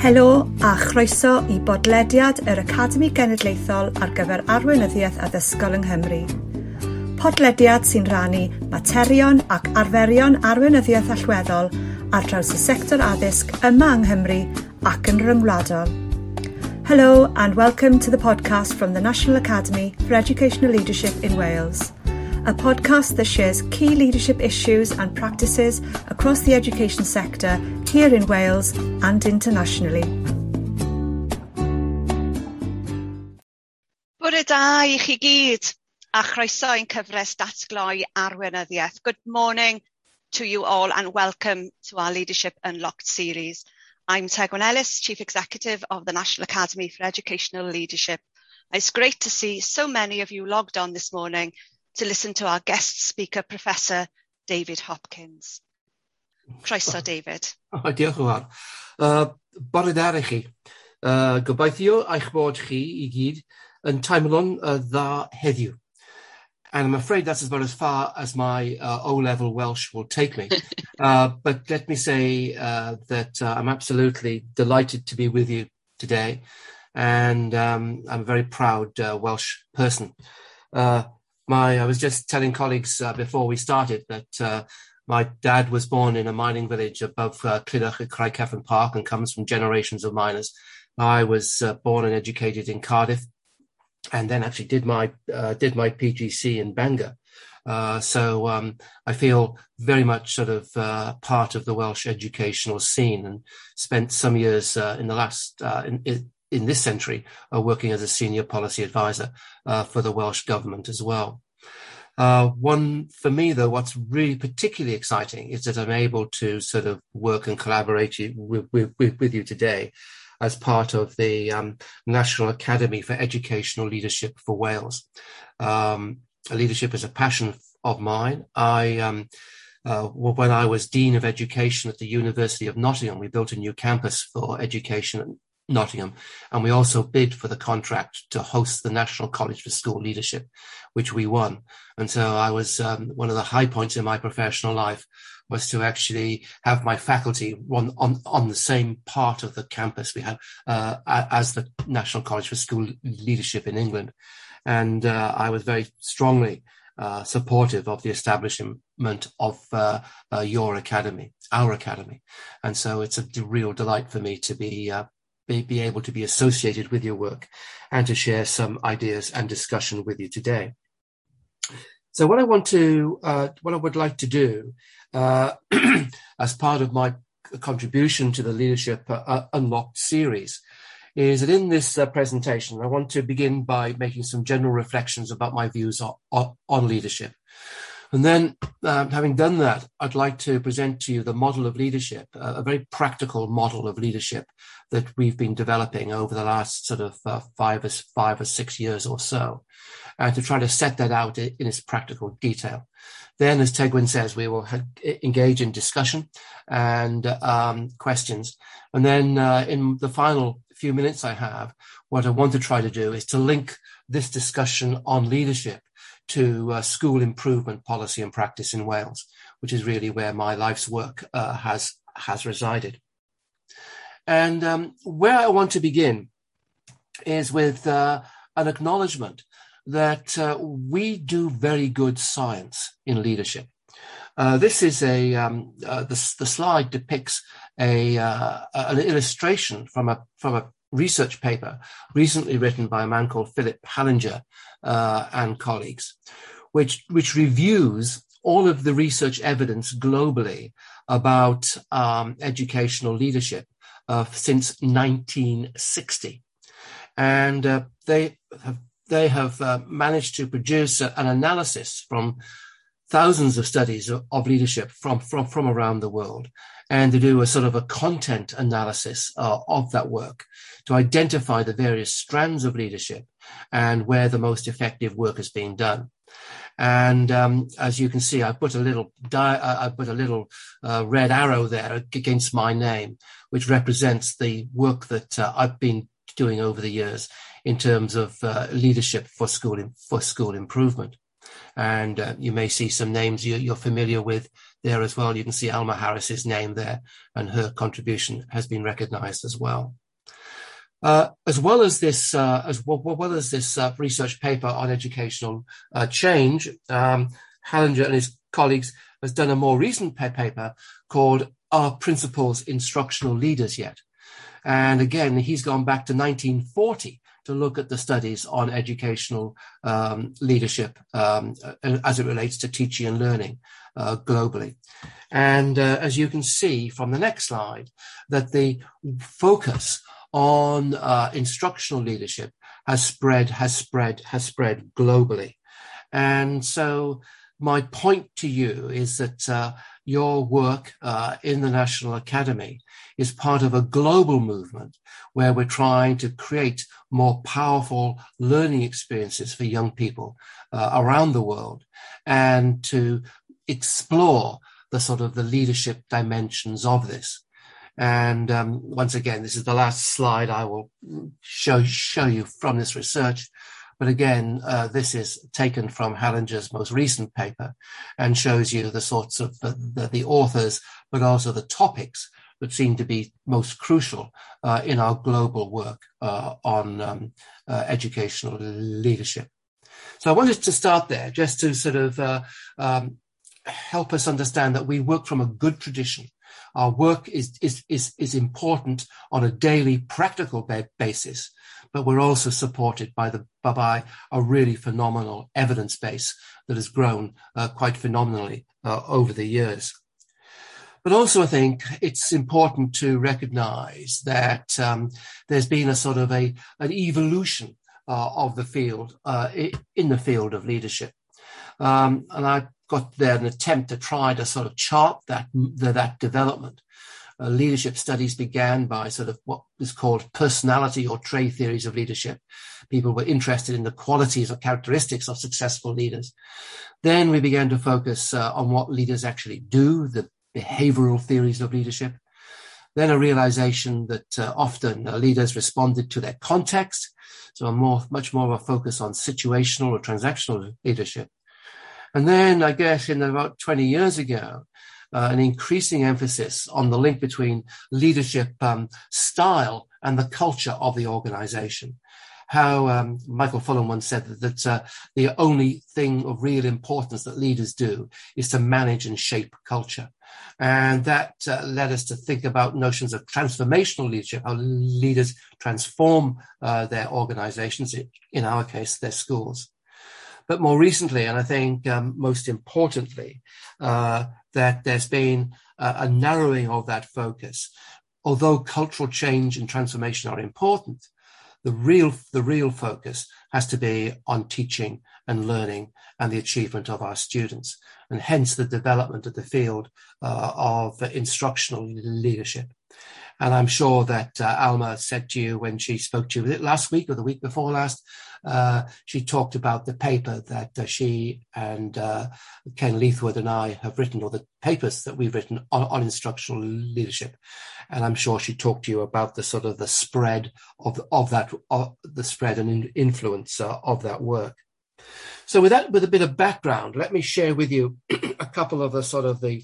Helo a chroeso i bodlediad yr Academi Genedlaethol ar gyfer arweinyddiaeth addysgol yng Nghymru. Podlediad sy'n rannu materion ac arferion arweinyddiaeth allweddol ar draws y sector addysg yma yng Nghymru ac yn ryngwladol. Hello and welcome to the podcast from the National Academy for Educational Leadership in Wales. A podcast that shares key leadership issues and practices across the education sector here in Wales and internationally. Da i chi gyd a chroeso cyfres datgloi arweinyddiaeth. Good morning to you all and welcome to our Leadership Unlocked series. I'm Tegwen Ellis, Chief Executive of the National Academy for Educational Leadership. It's great to see so many of you logged on this morning to listen to our guest speaker, Professor David Hopkins. Croeso, David. Oh, diolch yn fawr. Uh, bore da i chi. Uh, gobeithio eich bod chi i gyd yn teimlo'n uh, dda heddiw. And I'm afraid that's about as far as my uh, O-level Welsh will take me. uh, but let me say uh, that uh, I'm absolutely delighted to be with you today. And um, I'm a very proud uh, Welsh person. My I was just telling colleagues uh, before we started that uh, my dad was born in a mining village above uh, at Craig-cefn-parc and comes from generations of miners. I was uh, born and educated in Cardiff, and then actually did my uh, did my PGC in Bangor. Uh, so um, I feel very much sort of uh, part of the Welsh educational scene, and spent some years in the last in, in this century uh, working as a senior policy advisor uh, for the Welsh government as well. Uh, one for me, though, what's really particularly exciting is that I'm able to sort of work and collaborate with, with, with you today as part of the um, National Academy for Educational Leadership for Wales. Um, leadership is a passion of mine. I um, uh, when I was Dean of Education at the University of Nottingham, we built a new campus for education Nottingham. And we also bid for the contract to host the National College for School Leadership, which we won. And so I was um, one of the high points in my professional life was to actually have my faculty on, on, on the same part of the campus we had uh, as the National College for School Leadership in England. And uh, I was very strongly uh, supportive of the establishment of uh, uh, your academy, our academy. And so it's a real delight for me to be uh, be, be able to be associated with your work and to share some ideas and discussion with you today. So what I want to, uh, what I would like to do uh, as part of my contribution to the Leadership uh, Unlocked series is that in this uh, presentation, I want to begin by making some general reflections about my views on, on, leadership. And then, um, having done that, I'd like to present to you the model of leadership, uh, a very practical model of leadership that we've been developing over the last sort of uh, five, or, five or six years or so, and to try to set that out in, its practical detail. Then, as Tegwen says, we will ha- engage in discussion and um, questions. And then uh, in the final few minutes I have, what I want to try to do is to link this discussion on leadership to uh, school improvement policy and practice in Wales, which is really where my life's work uh, has has resided. And um, where I want to begin is with uh, an acknowledgement that uh, we do very good science in leadership. Uh, this is a um, uh, the, the, slide depicts a an illustration from a from a research paper recently written by a man called Philip Hallinger uh, and colleagues, which, which reviews all of the research evidence globally about um, educational leadership uh, since 1960. And uh, they have, they have uh, managed to produce an analysis from thousands of studies of, of leadership from, from, from around the world and to do a sort of a content analysis uh, of that work to identify the various strands of leadership and where the most effective work is being done. And um, as you can see, I put a little di- uh, I put a little uh, red arrow there against my name, which represents the work that uh, I've been doing over the years in terms of uh, leadership for school for school improvement. And uh, you may see some names you're, you're familiar with there as well. You can see Alma Harris's name there, and her contribution has been recognized as well. Uh, as well as this, uh, as well, well, as this uh, research paper on educational uh, change, um, Hallinger and his colleagues has done a more recent paper called "Are Principals Instructional Leaders Yet?" And again, he's gone back to 1940 to look at the studies on educational um, leadership um, as it relates to teaching and learning uh, globally. And uh, as you can see from the next slide, that the focus on uh, instructional leadership has spread, has spread, has spread globally. And so my point to you is that uh, your work uh, in the National Academy is part of a global movement where we're trying to create more powerful learning experiences for young people uh, around the world and to explore the sort of the leadership dimensions of this. And um, once again, this is the last slide I will show, show you from this research. But again, uh, this is taken from Hallinger's most recent paper and shows you the sorts of the, the, the authors, but also the topics that seem to be most crucial uh, in our global work uh, on um, uh, educational leadership. So I wanted to start there just to sort of uh, um, help us understand that we work from a good tradition our work is, is, is, is important on a daily practical basis, but we're also supported by the by a really phenomenal evidence base that has grown uh, quite phenomenally uh, over the years. But also, I think it's important to recognise that um, there's been a sort of a an evolution uh, of the field uh, in the field of leadership, um, and I got there an attempt to try to sort of chart that that development. Uh, leadership studies began by sort of what is called personality or trait theories of leadership. People were interested in the qualities or characteristics of successful leaders. Then we began to focus uh, on what leaders actually do, the behavioral theories of leadership. Then a realization that uh, often uh, leaders responded to their context, so a more, much more of a focus on situational or transactional leadership. And then I guess in about 20 years ago, uh, an increasing emphasis on the link between leadership um, style and the culture of the organization. How um, Michael Fullan once said that, that uh, the only thing of real importance that leaders do is to manage and shape culture. And that uh, led us to think about notions of transformational leadership, how leaders transform uh, their organizations, in our case, their schools. But more recently, and I think um, most importantly, uh, that there's been a, a narrowing of that focus. Although cultural change and transformation are important, the real the real focus has to be on teaching and learning and the achievement of our students, and hence the development of the field uh, of instructional leadership. And I'm sure that uh, Alma said to you when she spoke to you last week or the week before last, uh, she talked about the paper that uh, she and uh, Ken Leithwood and I have written, or the papers that we've written on, on, instructional leadership. And I'm sure she talked to you about the sort of the spread of, of that, of the spread and influence uh, of that work. So with that, with a bit of background, let me share with you a couple of the sort of the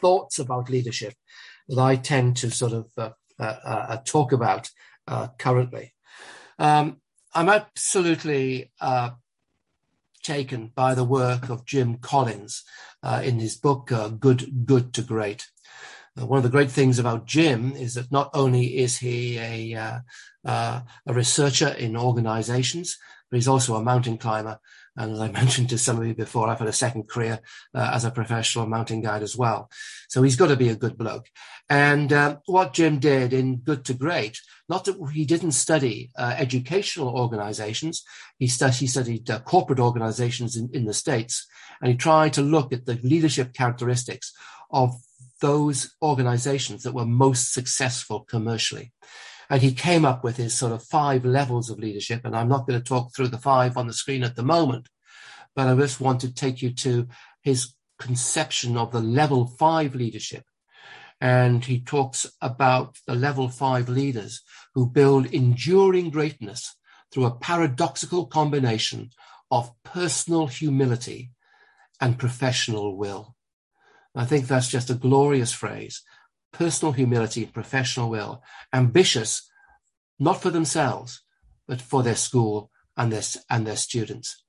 thoughts about leadership that I tend to sort of uh, uh, uh talk about uh, currently. Um, I'm absolutely uh, taken by the work of Jim Collins in his book "Good Good to Great." one of the great things about Jim is that not only is he a a researcher in organizations, but he's also a mountain climber and as I mentioned to some of you before, I've had a second career uh, as a professional mountain guide as well. So he's got to be a good bloke. And uh, what Jim did in Good to Great, not that he didn't study uh, educational organizations, he, stu- he studied uh, corporate organizations in, in the States, and he tried to look at the leadership characteristics of those organizations that were most successful commercially. And he came up with his sort of five levels of leadership. And I'm not going to talk through the five on the screen at the moment, but I just want to take you to his conception of the level five leadership. And he talks about the level five leaders who build enduring greatness through a paradoxical combination of personal humility and professional will. I think that's just a glorious phrase. Personal humility, professional will, ambitious, not for themselves, but for their school and their, and their students.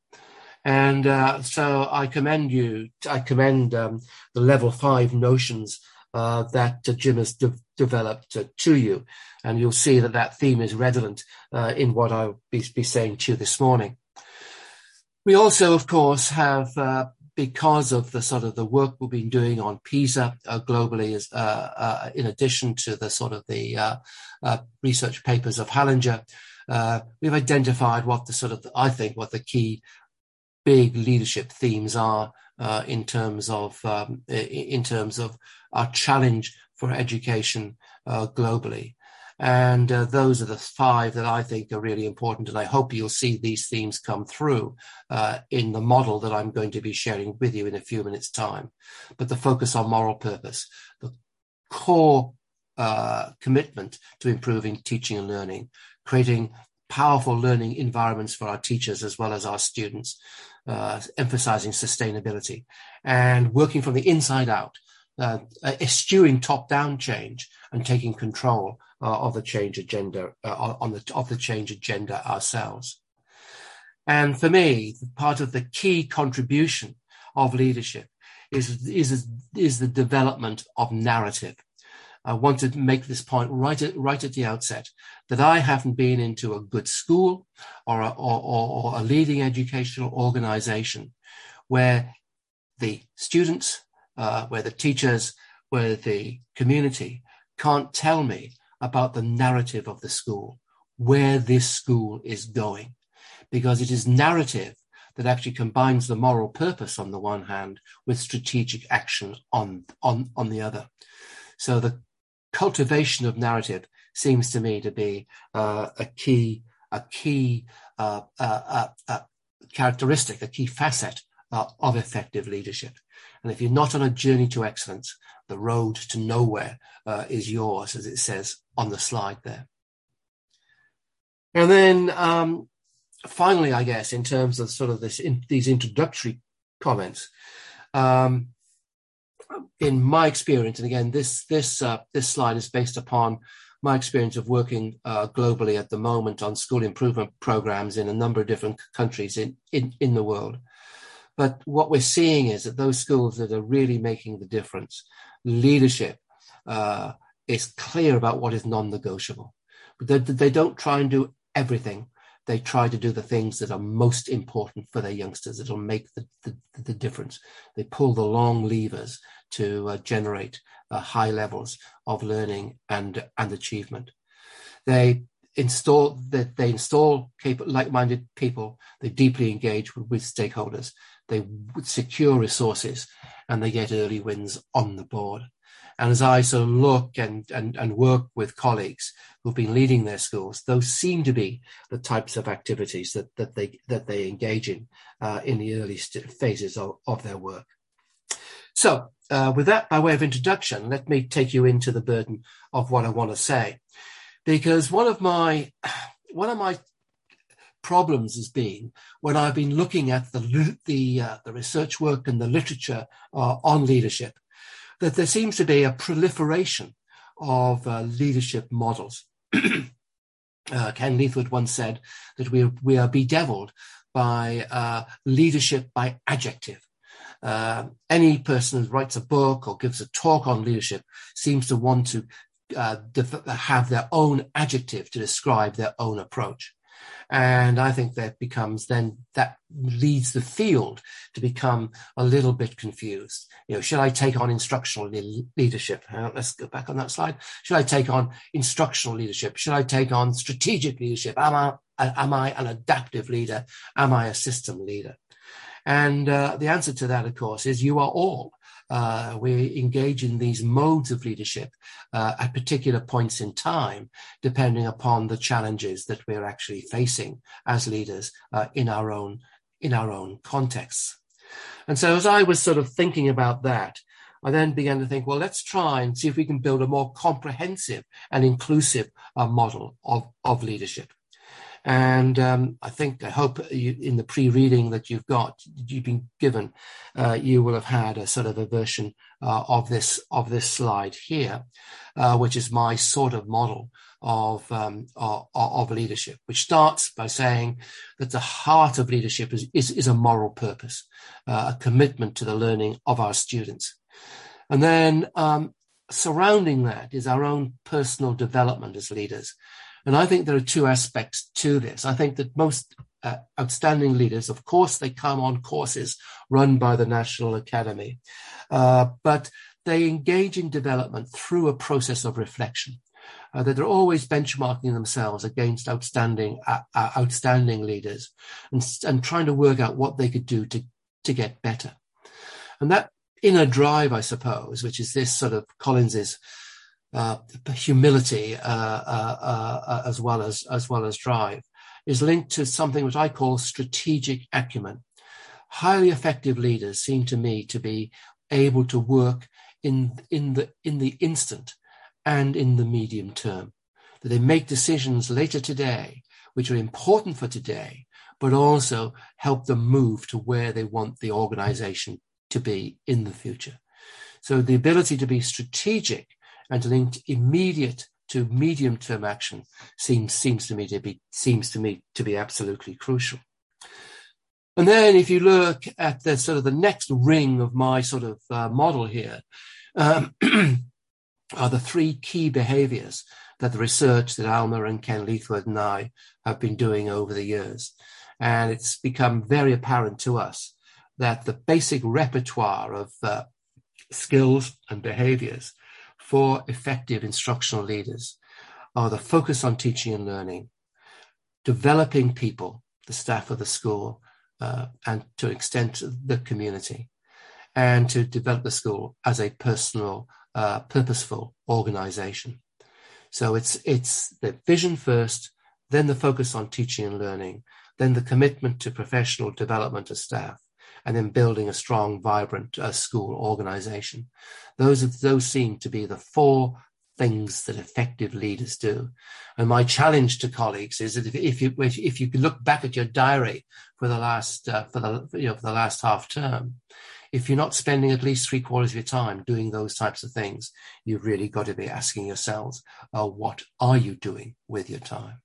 And uh, so I commend you, I commend um, the level five notions uh, that uh, Jim has de- developed uh, to you. And you'll see that that theme is redolent uh, in what I'll be, be, saying to you this morning. We also, of course, have uh, because of the sort of the work we've been doing on PISA uh, globally, is, uh, uh, in addition to the sort of the uh, uh, research papers of Hallinger, uh, we've identified what the sort of I think what the key big leadership themes are in terms of um, in terms of our challenge for education globally. And uh, those are the five that I think are really important. And I hope you'll see these themes come through uh, in the model that I'm going to be sharing with you in a few minutes' time. But the focus on moral purpose, the core uh, commitment to improving teaching and learning, creating powerful learning environments for our teachers as well as our students, uh, emphasizing sustainability, and working from the inside out, uh, eschewing top-down change and taking control uh, of the change agenda uh, on the of the change agenda ourselves. And for me, part of the key contribution of leadership is is is the development of narrative. I want to make this point right at right at the outset that I haven't been into a good school or a, or, or, a leading educational organization where the students, uh, where the teachers, where the community can't tell me about the narrative of the school, where this school is going, because it is narrative that actually combines the moral purpose on the one hand with strategic action on, on, on the other. So the cultivation of narrative seems to me to be uh, a key, a key uh, uh, uh, uh characteristic, a key facet uh, of effective leadership. And if you're not on a journey to excellence, the road to nowhere uh, is yours, as it says on the slide there. And then um, finally, I guess, in terms of sort of this, in, these introductory comments, um, in my experience, and again, this this uh, this slide is based upon my experience of working uh, globally at the moment on school improvement programs in a number of different countries in, in, in the world. But what we're seeing is that those schools that are really making the difference, leadership uh, is clear about what is non-negotiable. But they, they don't try and do everything. They try to do the things that are most important for their youngsters. That'll make the, the, the difference. They pull the long levers to uh, generate uh, high levels of learning and and achievement. They install that they install like-minded people. They deeply engage with, with stakeholders they secure resources and they get early wins on the board. And as I sort of look and, and, and work with colleagues who've been leading their schools, those seem to be the types of activities that, that they that they engage in uh, in the early phases of, of their work. So, uh, with that by way of introduction, let me take you into the burden of what I want to say, because one of my one of my problems has been when I've been looking at the the, uh, the research work and the literature uh, on leadership, that there seems to be a proliferation of uh, leadership models. Uh, Ken Leithwood once said that we we are bedeviled by uh, leadership by adjective. Uh, any person who writes a book or gives a talk on leadership seems to want to uh, def- have their own adjective to describe their own approach. And I think that becomes then that leads the field to become a little bit confused. You know, should I take on instructional leadership? Uh, let's go back on that slide. Should I take on instructional leadership? Should I take on strategic leadership? Am I, am I an adaptive leader? Am I a system leader? And uh, the answer to that, of course, is you are all uh, we engage in these modes of leadership uh, at particular points in time, depending upon the challenges that we're actually facing as leaders uh, in our own in our own contexts. And so, as I was sort of thinking about that, I then began to think, well, let's try and see if we can build a more comprehensive and inclusive uh, model of, of leadership. And um, I think, I hope you, in the pre-reading that you've got, you've been given, uh, you will have had a sort of a version uh, of this of this slide here, uh, which is my sort of model of, um, of, of leadership, which starts by saying that the heart of leadership is is, is a moral purpose, uh, a commitment to the learning of our students, and then um, surrounding that is our own personal development as leaders. And I think there are two aspects to this. I think that most uh, outstanding leaders, of course, they come on courses run by the National Academy, uh, but they engage in development through a process of reflection. Uh, that they're always benchmarking themselves against outstanding uh, uh, outstanding leaders and, and trying to work out what they could do to to get better. And that inner drive, I suppose, which is this sort of Collins's uh, humility uh, uh, uh, as well as as well as drive is linked to something which I call strategic acumen. Highly effective leaders seem to me to be able to work in in the in the instant and in the medium term. That they make decisions later today which are important for today, but also help them move to where they want the organization to be in the future. So the ability to be strategic and to link immediate to medium term action seems seems to me to be seems to me to be absolutely crucial. And then if you look at the sort of the next ring of my sort of uh, model here, um, are the three key behaviors that the research that Alma and Ken Leithwood and I have been doing over the years. And it's become very apparent to us that the basic repertoire of uh, skills and behaviors for effective instructional leaders are the focus on teaching and learning, developing people, the staff of the school, uh, and to an extent the community, and to develop the school as a personal, uh, purposeful organization. So it's it's the vision first, then the focus on teaching and learning, then the commitment to professional development of staff, and then building a strong, vibrant uh, school organization. Those, those seem to be the four things that effective leaders do. And my challenge to colleagues is that if, if you if you look back at your diary for the last uh, for the you know for the last half term, if you're not spending at least three quarters of your time doing those types of things, you've really got to be asking yourselves, uh, what are you doing with your time?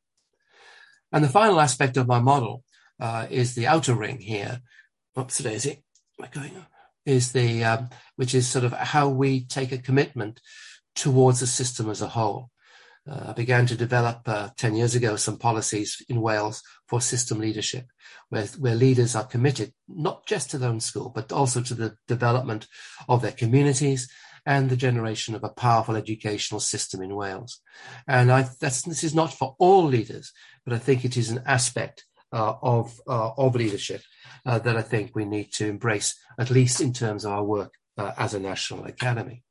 And the final aspect of my model uh, is the outer ring here, oops daisy, am I going on? Is the um, which is sort of how we take a commitment towards the system as a whole. Uh, I began to develop uh, 10 years ago some policies in Wales for system leadership, where, where leaders are committed not just to their own school, but also to the development of their communities and the generation of a powerful educational system in Wales. And I, this is not for all leaders, but I think it is an aspect uh, of, uh, of leadership uh, that I think we need to embrace, at least in terms of our work uh, as a national academy.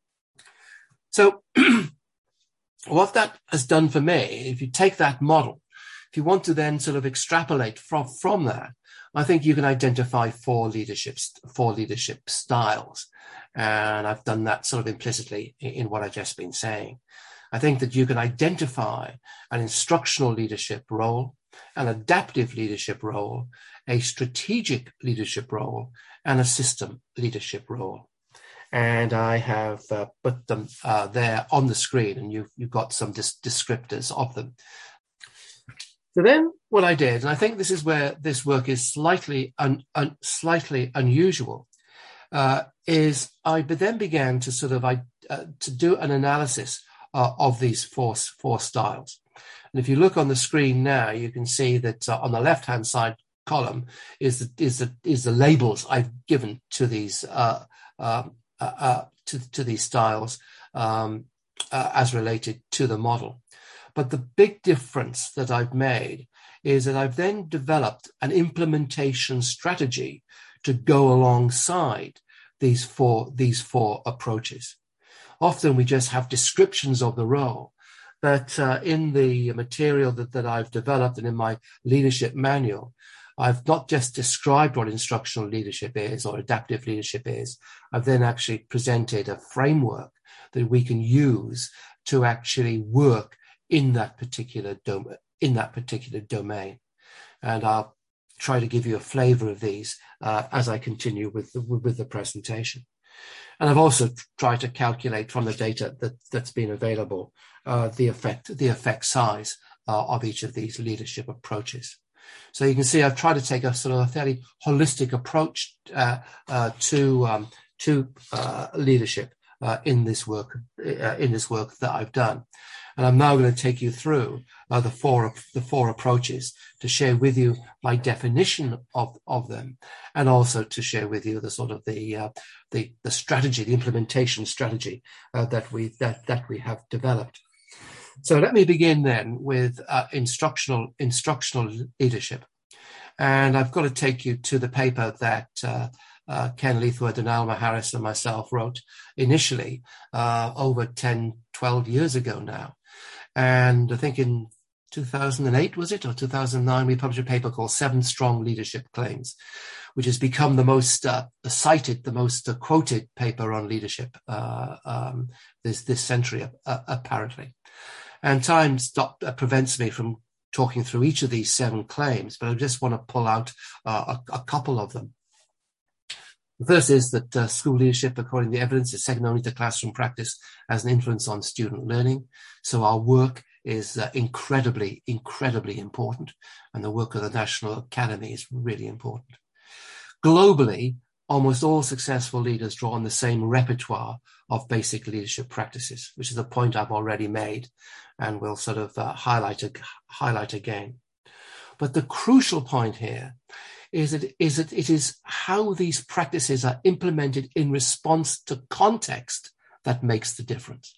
So, what that has done for me, if you take that model, if you want to then sort of extrapolate from, from that, I think you can identify four leadership four leadership styles, and I've done that sort of implicitly in, in what I've just been saying. I think that you can identify an instructional leadership role, an adaptive leadership role, a strategic leadership role, and a system leadership role. And I have uh, put them uh, there on the screen, and you've, you've got some descriptors of them. So then, what I did, and I think this is where this work is slightly un, un, slightly unusual, uh, is I then began to sort of uh, to do an analysis uh, of these four four styles. And if you look on the screen now, you can see that uh, on the left hand side column is the, is the, is the labels I've given to these uh, um, uh, uh, to, to these styles um, uh, as related to the model. But the big difference that I've made is that I've then developed an implementation strategy to go alongside these four these four approaches. Often we just have descriptions of the role, but uh, in the material that, that I've developed and in my leadership manual, I've not just described what instructional leadership is or adaptive leadership is. I've then actually presented a framework that we can use to actually work in that particular dom- in that particular domain. And I'll try to give you a flavor of these uh, as I continue with the, with the presentation. And I've also tried to calculate from the data that, that's been available uh, the effect the effect size uh, of each of these leadership approaches. So you can see I've tried to take a sort of a fairly holistic approach uh, uh, to um, to uh, leadership uh, in this work in this work that I've done. And I'm now going to take you through uh, the four the four approaches to share with you my definition of, of them, and also to share with you the sort of the uh, the, the strategy, the implementation strategy uh, that we that that we have developed. So let me begin then with uh, instructional instructional leadership, and I've got to take you to the paper that uh, uh, Ken Leithwood and Alma Harris and myself wrote initially uh, over 10, 12 years ago now. And I think in 2008, was it, or 2009, we published a paper called Seven Strong Leadership Claims, which has become the most uh, cited, the most uh, quoted paper on leadership uh, um, this, this century, uh, apparently. And time stop, uh, prevents me from talking through each of these seven claims, but I just want to pull out uh, a, a, couple of them. The first is that uh, school leadership, according to the evidence, is second only to classroom practice, as an influence on student learning. So our work is uh, incredibly, incredibly important, and the work of the National Academy is really important. Globally, almost all successful leaders draw on the same repertoire of basic leadership practices, which is a point I've already made and will sort of uh, highlight, highlight again. But the crucial point here is that, is that it is how these practices are implemented in response to context that makes the difference.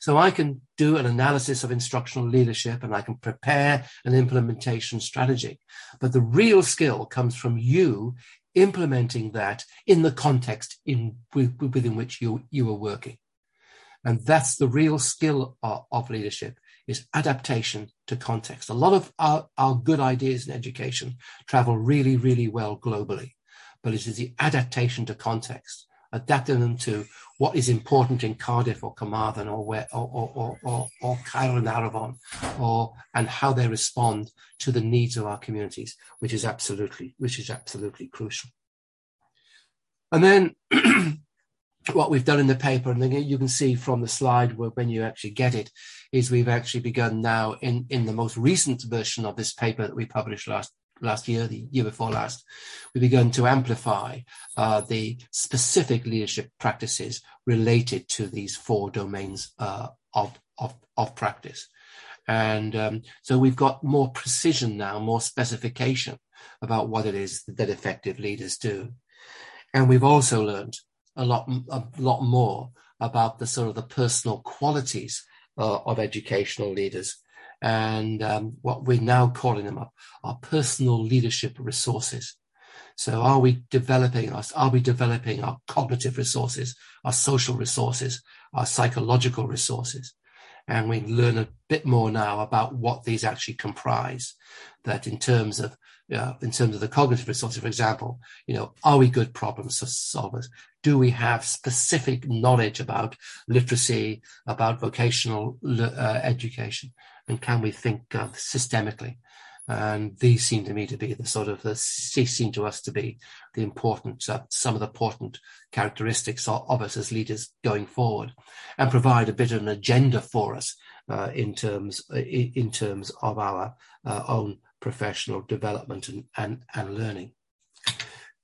So I can do an analysis of instructional leadership and I can prepare an implementation strategy. But the real skill comes from you implementing that in the context in, within which you, you are working. And that's the real skill of, of, leadership is adaptation to context. A lot of our, our good ideas in education travel really, really well globally, but it is the adaptation to context, adapting them to what is important in Cardiff or Carmarthen or where or or or, or, or Cairo and or and how they respond to the needs of our communities, which is absolutely which is absolutely crucial. And then what we've done in the paper, and you can see from the slide where, when you actually get it, is we've actually begun now in, in the most recent version of this paper that we published last last year, the year before last, we've begun to amplify uh, the specific leadership practices related to these four domains uh, of, of, of practice. And um, so we've got more precision now, more specification about what it is that effective leaders do. And we've also learned a lot, a lot more about the sort of the personal qualities uh, of educational leaders and um, what we're now calling them are, are personal leadership resources. So are we developing us? Are we developing our cognitive resources, our social resources, our psychological resources? And we learn a bit more now about what these actually comprise. That in terms of uh, in terms of the cognitive resources, for example, you know, are we good problem solvers? Do we have specific knowledge about literacy, about vocational uh, education, and can we think uh, systemically? And these seem to me to be the sort of the seem to us to be the important uh, some of the important characteristics of, us as leaders going forward, and provide a bit of an agenda for us uh, in terms uh, in terms of our own professional development and, and, and learning.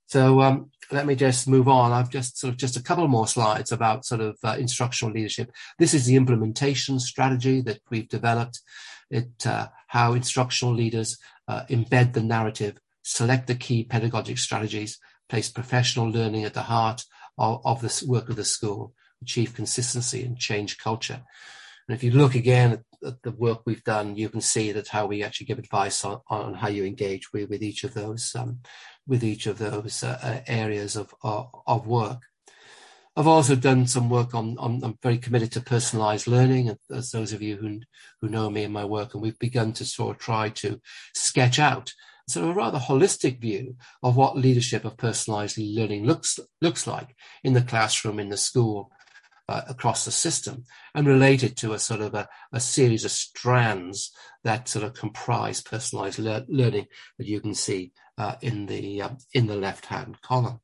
So um, let me just move on. I've just sort of just a couple more slides about sort of uh, instructional leadership. This is the implementation strategy that we've developed. It uh, how instructional leaders uh, embed the narrative, select the key pedagogic strategies, place professional learning at the heart of, of the work of the school, achieve consistency and change culture. And if you look again the work we've done, you can see that how we actually give advice on, on how you engage with, with each of those um, with each of those uh, uh areas of, of, of work. I've also done some work on, on, I'm very committed to personalized learning, as those of you who, who know me and my work, and we've begun to sort of try to sketch out sort of a rather holistic view of what leadership of personalized learning looks, looks like in the classroom, in the school, uh, across the system and related to a sort of a, a, series of strands that sort of comprise personalized le- learning that you can see uh, in the um, in the left hand column.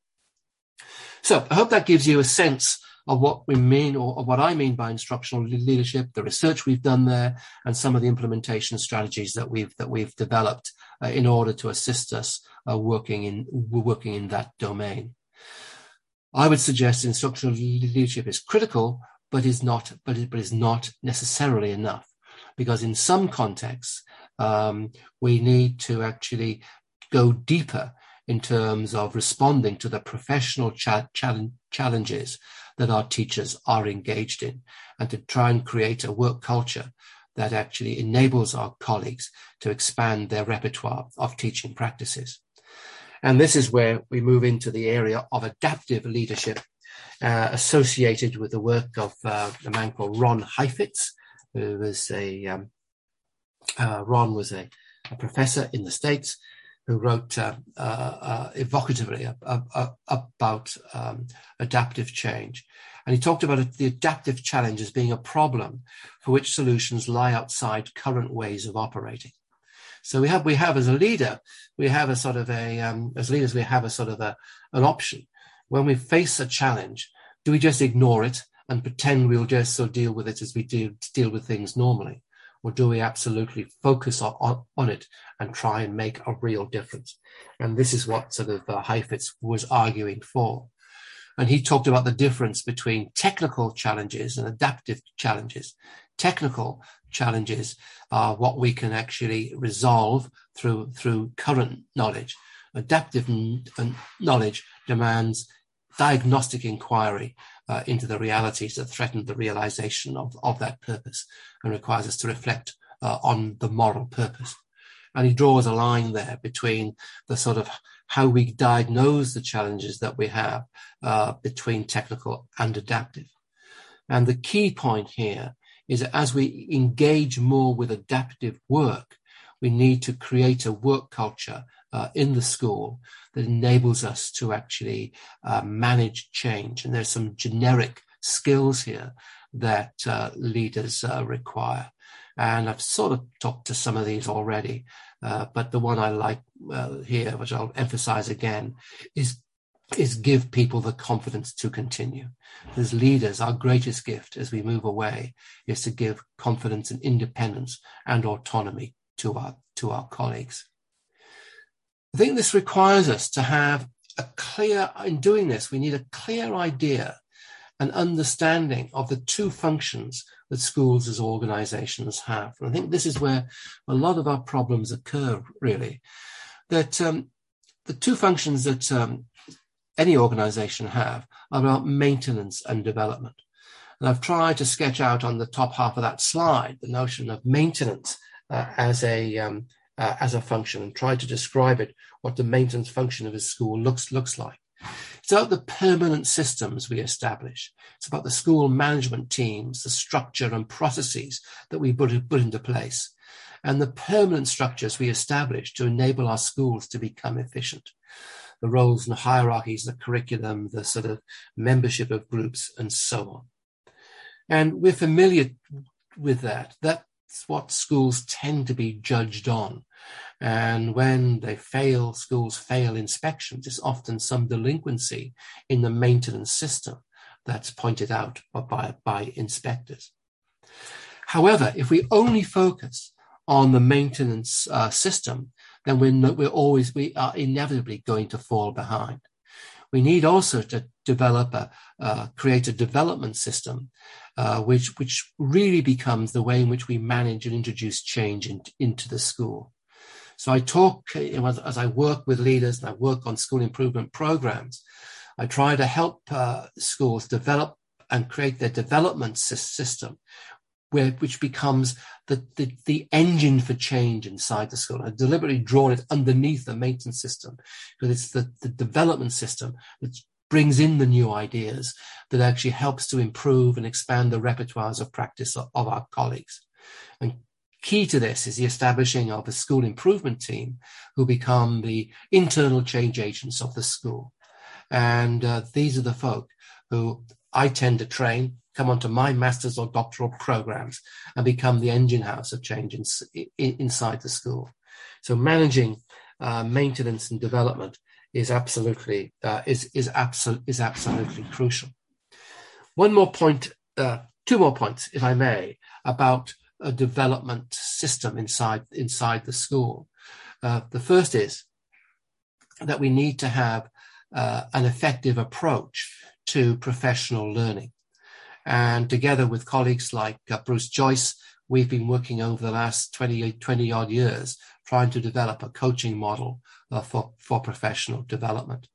So I hope that gives you a sense of what we mean or, or what I mean by instructional leadership, the research we've done there, and some of the implementation strategies that we've that we've developed uh, in order to assist us uh, working in working in that domain. I would suggest instructional leadership is critical, but is not but is, but is not necessarily enough, because in some contexts um, we need to actually go deeper in terms of responding to the professional cha- challenge, challenges that our teachers are engaged in and to try and create a work culture that actually enables our colleagues to expand their repertoire of teaching practices. And this is where we move into the area of adaptive leadership uh, associated with the work of uh, a man called Ron Heifetz, who was a, um, uh, Ron was a, a, professor in the States who wrote uh, uh, uh, evocatively about um, adaptive change. And he talked about the adaptive challenge as being a problem for which solutions lie outside current ways of operating. So we have, we have as a leader, we have a sort of a, um, as leaders, we have a sort of a, an option. When we face a challenge, do we just ignore it and pretend we'll just so deal with it as we do deal with things normally? or do we absolutely focus on, on, on, it and try and make a real difference? And this is what sort of uh, Heifetz was arguing for. And he talked about the difference between technical challenges and adaptive challenges. Technical challenges are what we can actually resolve through, through current knowledge. Adaptive knowledge demands diagnostic inquiry uh, into the realities that threaten the realization of, of that purpose and requires us to reflect uh, on the moral purpose. And he draws a line there between the sort of how we diagnose the challenges that we have uh, between technical and adaptive. And the key point here is that as we engage more with adaptive work, we need to create a work culture uh, in the school that enables us to actually uh, manage change. And there's some generic skills here that uh, leaders uh, require. And I've sort of talked to some of these already, uh, but the one I like uh, here, which I'll emphasize again, is is give people the confidence to continue. As leaders, our greatest gift as we move away is to give confidence and independence and autonomy to our to our colleagues. I think this requires us to have a clear, in doing this, we need a clear idea and understanding of the two functions that schools as organizations have. And I think this is where a lot of our problems occur, really. That um, the two functions that um, any organization have about maintenance and development. And I've tried to sketch out on the top half of that slide the notion of maintenance uh, as a um, uh, as a function and tried to describe it, what the maintenance function of a school looks, looks like. It's about the permanent systems we establish. It's about the school management teams, the structure and processes that we put, put into place, and the permanent structures we establish to enable our schools to become efficient. The roles and hierarchies, the curriculum, the sort of membership of groups, and so on. And we're familiar with that. That's what schools tend to be judged on. And when they fail, schools fail inspections, it's often some delinquency in the maintenance system that's pointed out by, by inspectors. However, if we only focus on the maintenance uh, system, then we're, we're always, we are inevitably going to fall behind. We need also to develop a, uh, create a development system uh, which, which really becomes the way in which we manage and introduce change in, into the school. So I talk, as I work with leaders and I work on school improvement programs, I try to help uh, schools develop and create their development system, where, which becomes the, the, the, engine for change inside the school. I've deliberately drawn it underneath the maintenance system because it's the, the development system that's brings in the new ideas that actually helps to improve and expand the repertoires of practice of, of our colleagues. And key to this is the establishing of a school improvement team who become the internal change agents of the school. And uh, these are the folk who I tend to train come onto my master's or doctoral programs and become the engine house of change in, in, inside the school. So managing uh, maintenance and development is absolutely uh, is is absolute is absolutely crucial. One more point, uh, two more points, if I may, about a development system inside inside the school. Uh, the first is that we need to have uh, an effective approach to professional learning. And together with colleagues like uh, Bruce Joyce, we've been working over the last 20, 20 odd years trying to develop a coaching model uh, for, for professional development.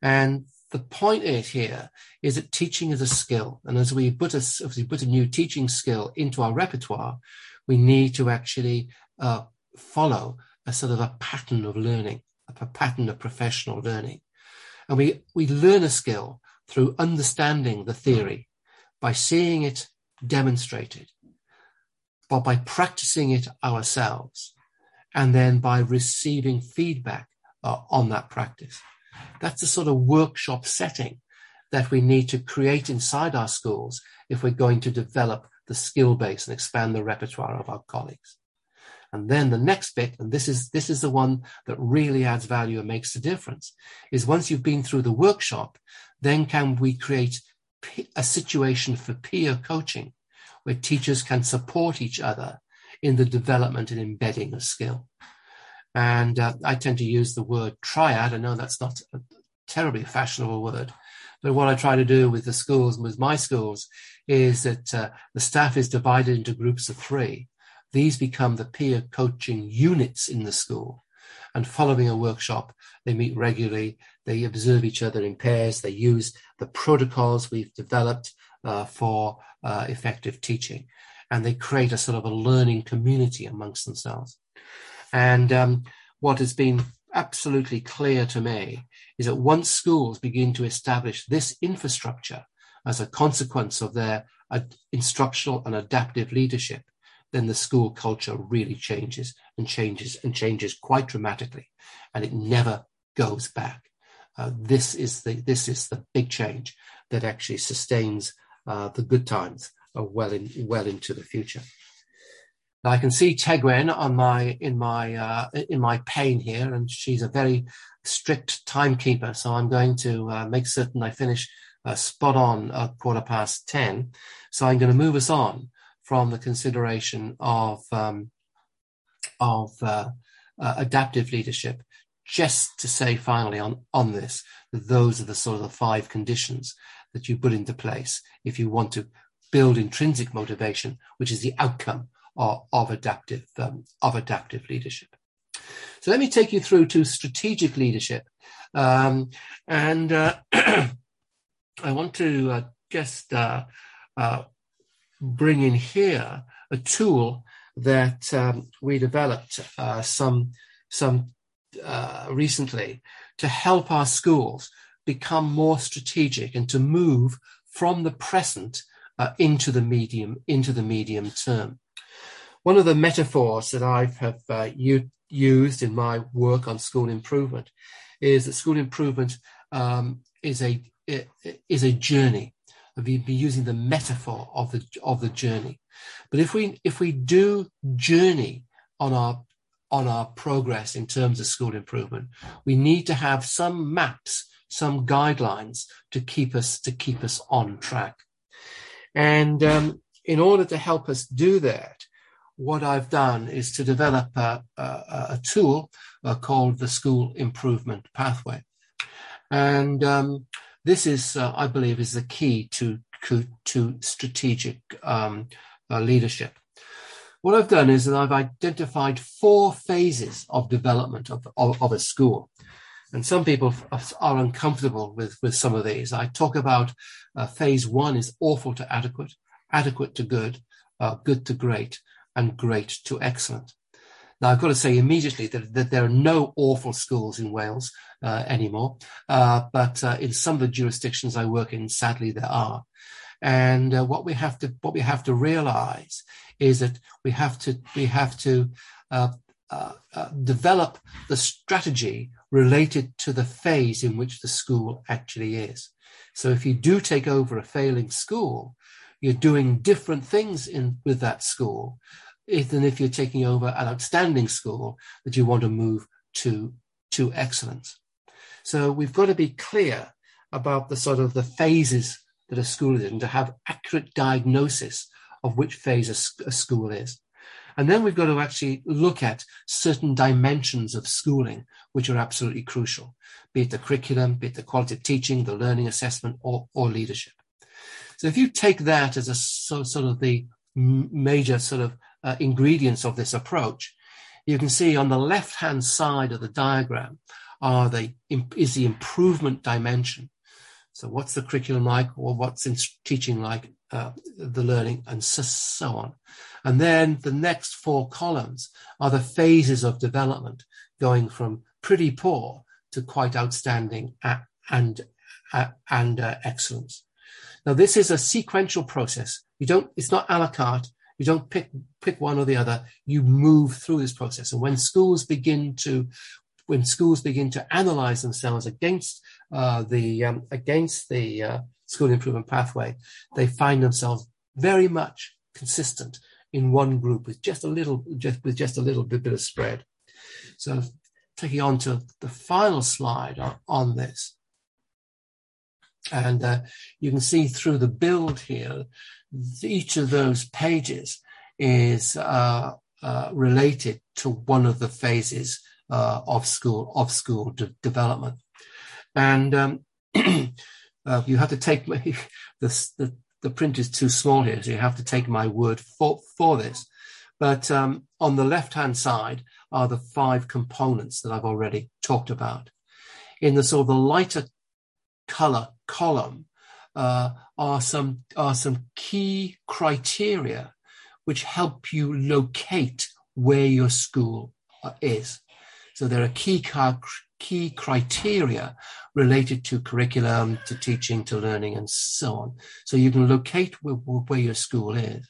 And the point is here is that teaching is a skill. And as we put a, as we put a new teaching skill into our repertoire, we need to actually uh, follow a sort of a pattern of learning, a pattern of professional learning. And we, we learn a skill through understanding the theory, by seeing it demonstrated, but by practicing it ourselves, and then by receiving feedback uh, on that practice. That's the sort of workshop setting that we need to create inside our schools if we're going to develop the skill base and expand the repertoire of our colleagues. And then the next bit, and this is this is the one that really adds value and makes a difference, is once you've been through the workshop, then can we create a situation for peer coaching where teachers can support each other in the development and embedding of skill. And uh, I tend to use the word triad. I know that's not a terribly fashionable word, but what I try to do with the schools and with my schools is that uh, the staff is divided into groups of three. These become the peer coaching units in the school. And following a workshop, they meet regularly. They observe each other in pairs. They use the protocols we've developed uh, for uh, effective teaching. And they create a sort of a learning community amongst themselves. And um, what has been absolutely clear to me is that once schools begin to establish this infrastructure as a consequence of their uh, instructional and adaptive leadership, then the school culture really changes and changes and changes quite dramatically, and it never goes back. Uh, this is the this is the big change that actually sustains uh, the good times uh, well in well into the future. Now I can see Tegwen on my in my uh, in my pane here, and she's a very strict timekeeper. So I'm going to uh, make certain I finish uh, spot on at quarter past ten. So I'm going to move us on from the consideration of um, of uh, uh, adaptive leadership. Just to say finally on on this, that those are the sort of the five conditions that you put into place if you want to build intrinsic motivation, which is the outcome of, of adaptive um, of adaptive leadership. So let me take you through to strategic leadership, um, and uh, I want to uh, just uh, uh bring in here a tool that um, we developed uh, some some uh, recently to help our schools become more strategic and to move from the present uh, into the medium into the medium term. One of the metaphors that I have uh, u- used in my work on school improvement is that school improvement um, is a is a journey be, be using the metaphor of the of the journey. But if we if we do journey on our on our progress in terms of school improvement, we need to have some maps, some guidelines to keep us to keep us on track. And um, in order to help us do that, what I've done is to develop a, a, a tool uh, called the School Improvement Pathway. And um, this is, uh, I believe, is the key to to, strategic um, uh, leadership. What I've done is that I've identified four phases of development of, of, of a school. And some people are uncomfortable with, with some of these. I talk about uh, phase one is awful to adequate, adequate to good, uh, good to great, and great to excellent. Now, I've got to say immediately that, that there are no awful schools in Wales uh, anymore, uh, but uh, in some of the jurisdictions I work in, sadly, there are. And uh, what we have to what we have to realize is that we have to we have to uh, uh, develop the strategy related to the phase in which the school actually is. So if you do take over a failing school, you're doing different things in with that school than if you're taking over an outstanding school that you want to move to to excellence. So we've got to be clear about the sort of the phases that a school is in to have accurate diagnosis of which phase a, a school is. And then we've got to actually look at certain dimensions of schooling, which are absolutely crucial, be it the curriculum, be it the quality of teaching, the learning assessment, or, or leadership. So if you take that as a so, sort of the major sort of uh, ingredients of this approach, you can see on the left-hand side of the diagram are the is the improvement dimension. So what's the curriculum like, or what's in teaching like, uh, the learning, and so, so on. And then the next four columns are the phases of development, going from pretty poor to quite outstanding and and uh, excellence. Now, this is a sequential process. You don't. It's not a la carte. You don't pick pick one or the other. You move through this process. And when schools begin to when schools begin to analyze themselves against uh, the um, against the uh, school improvement pathway, they find themselves very much consistent in one group with just a little just with just a little bit, of spread. So taking on to the final slide on, on this. And uh, you can see through the build here, each of those pages is uh, uh, related to one of the phases uh, of school of school de- development, and um, uh, you have to take my, the, the the print is too small here, so you have to take my word for for this. But um, on the left hand side are the five components that I've already talked about. In the sort of the lighter color column uh, are some are some key criteria which help you locate where your school is. So there are key key criteria related to curriculum, to teaching, to learning, and so on. So you can locate where, where your school is.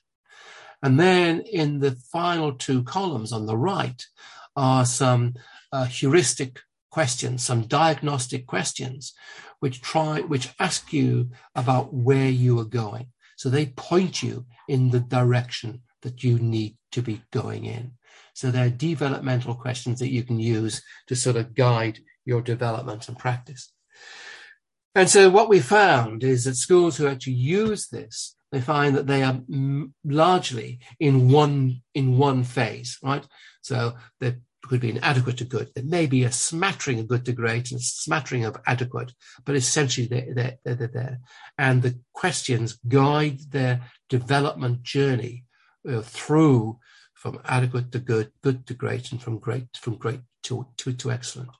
And then in the final two columns on the right are some uh, heuristic questions, some diagnostic questions, which try, which ask you about where you are going. So they point you in the direction that you need to be going in. So they're developmental questions that you can use to sort of guide your development and practice. And so what we found is that schools who actually use this, they find that they are largely in one in one phase, right? So there could be an adequate to good. There may be a smattering of good to great and a smattering of adequate, but essentially they're, they're, they're there. And the questions guide their development journey uh, through from adequate to good, good to great, and from great from great to, to, to excellent.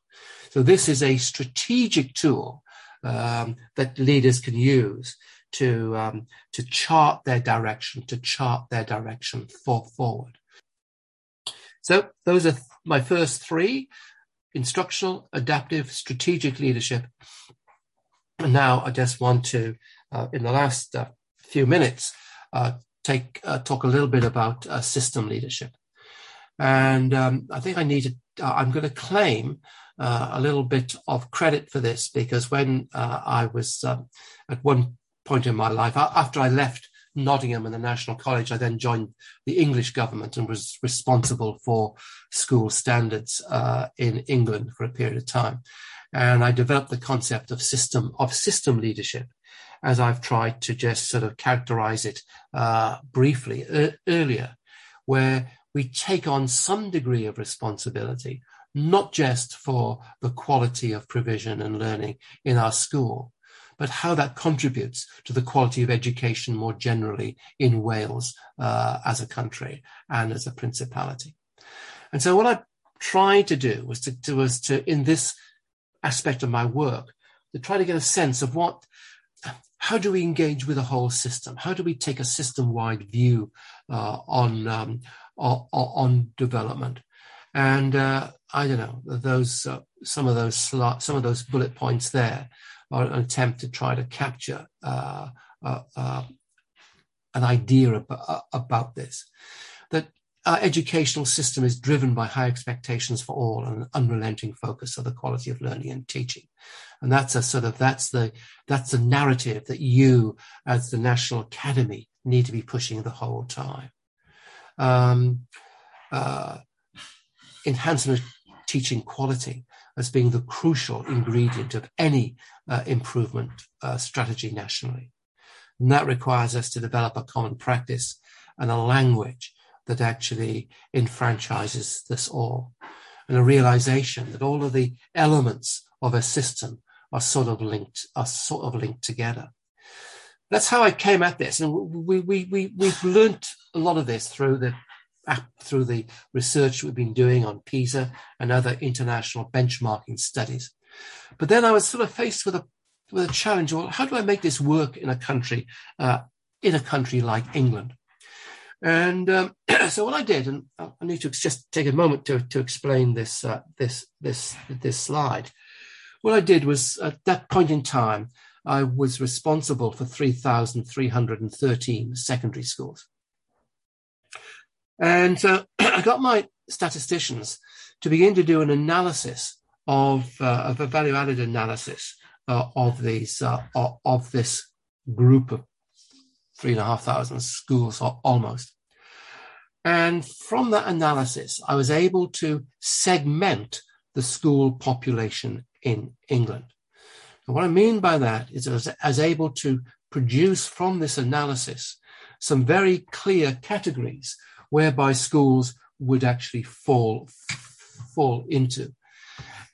So this is a strategic tool um, that leaders can use to um, to chart their direction, to chart their direction for forward. So those are th- my first three: instructional, adaptive, strategic leadership. And now I just want to, uh, in the last uh, few minutes, uh, take uh, talk a little bit about uh, system leadership. And um, I think I need to, uh, I'm going to claim a little bit of credit for this because when I was at one point in my life, after I left Nottingham and the National College, I then joined the English government and was responsible for school standards uh, in England for a period of time. And I developed the concept of system of system leadership as I've tried to just sort of characterize it uh, briefly earlier, where we take on some degree of responsibility, not just for the quality of provision and learning in our school, but how that contributes to the quality of education more generally in Wales uh, as a country and as a principality. And so what I tried to do was to, to, was to, in this aspect of my work, to try to get a sense of what how do we engage with a whole system? How do we take a system-wide view uh, on, um, on, on development? And uh, I don't know those uh, some of those some of those bullet points there are an attempt to try to capture uh, uh, uh, an idea about, about this. That our educational system is driven by high expectations for all and an unrelenting focus on the quality of learning and teaching. And that's a sort of, that's the, that's the narrative that you as the National Academy need to be pushing the whole time. Um, uh, enhancement of teaching quality as being the crucial ingredient of any uh, improvement uh, strategy nationally. And that requires us to develop a common practice and a language that actually enfranchises this all and a realization that all of the elements of a system are sort of linked, are sort of linked together. That's how I came at this. And we, we, we, we've learnt a lot of this through the through the research we've been doing on PISA and other international benchmarking studies. But then I was sort of faced with a with a challenge. Well, how do I make this work in a country uh, in a country like England? And um, so what I did, and I need to just take a moment to, to explain this, uh, this, this, this slide. What I did was at that point in time, I was responsible for 3,313 secondary schools. And uh, I got my statisticians to begin to do an analysis of, uh, of a value added analysis uh, of these, uh, of this group of three and a half thousand schools almost. And from that analysis, I was able to segment the school population in England. And what I mean by that is I was, I was able to produce from this analysis some very clear categories whereby schools would actually fall fall into.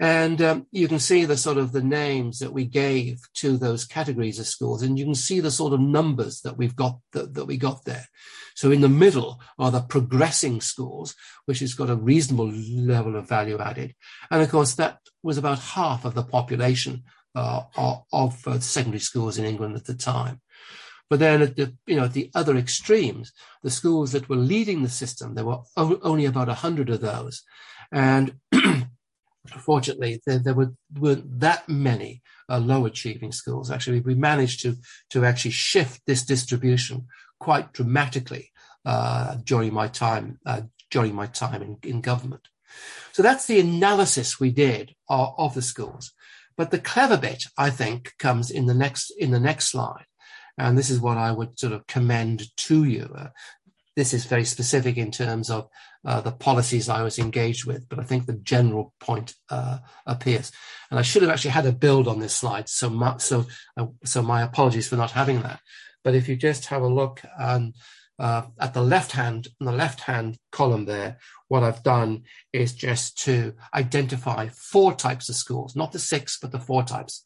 And um, you can see the sort of the names that we gave to those categories of schools, and you can see the sort of numbers that we've got that, that we got there. So in the middle are the progressing schools, which has got a reasonable level of value added, and of course that was about half of the population uh, of uh, secondary schools in England at the time. But then at the you know at the other extremes, the schools that were leading the system, there were only about a hundred of those, and Fortunately, there, there were, weren't that many uh, low achieving schools. Actually, we managed to, to actually shift this distribution quite dramatically uh, during my time uh, during my time in, in government. So that's the analysis we did of, of, the schools. But the clever bit, I think, comes in the next in the next slide, and this is what I would sort of commend to you. Uh, this is very specific in terms of uh, the policies I was engaged with, but I think the general point uh, appears. And I should have actually had a build on this slide, so my, so uh, so my apologies for not having that. But if you just have a look um, at the left hand, in the left hand column there, what I've done is just to identify four types of schools, not the six, but the four types.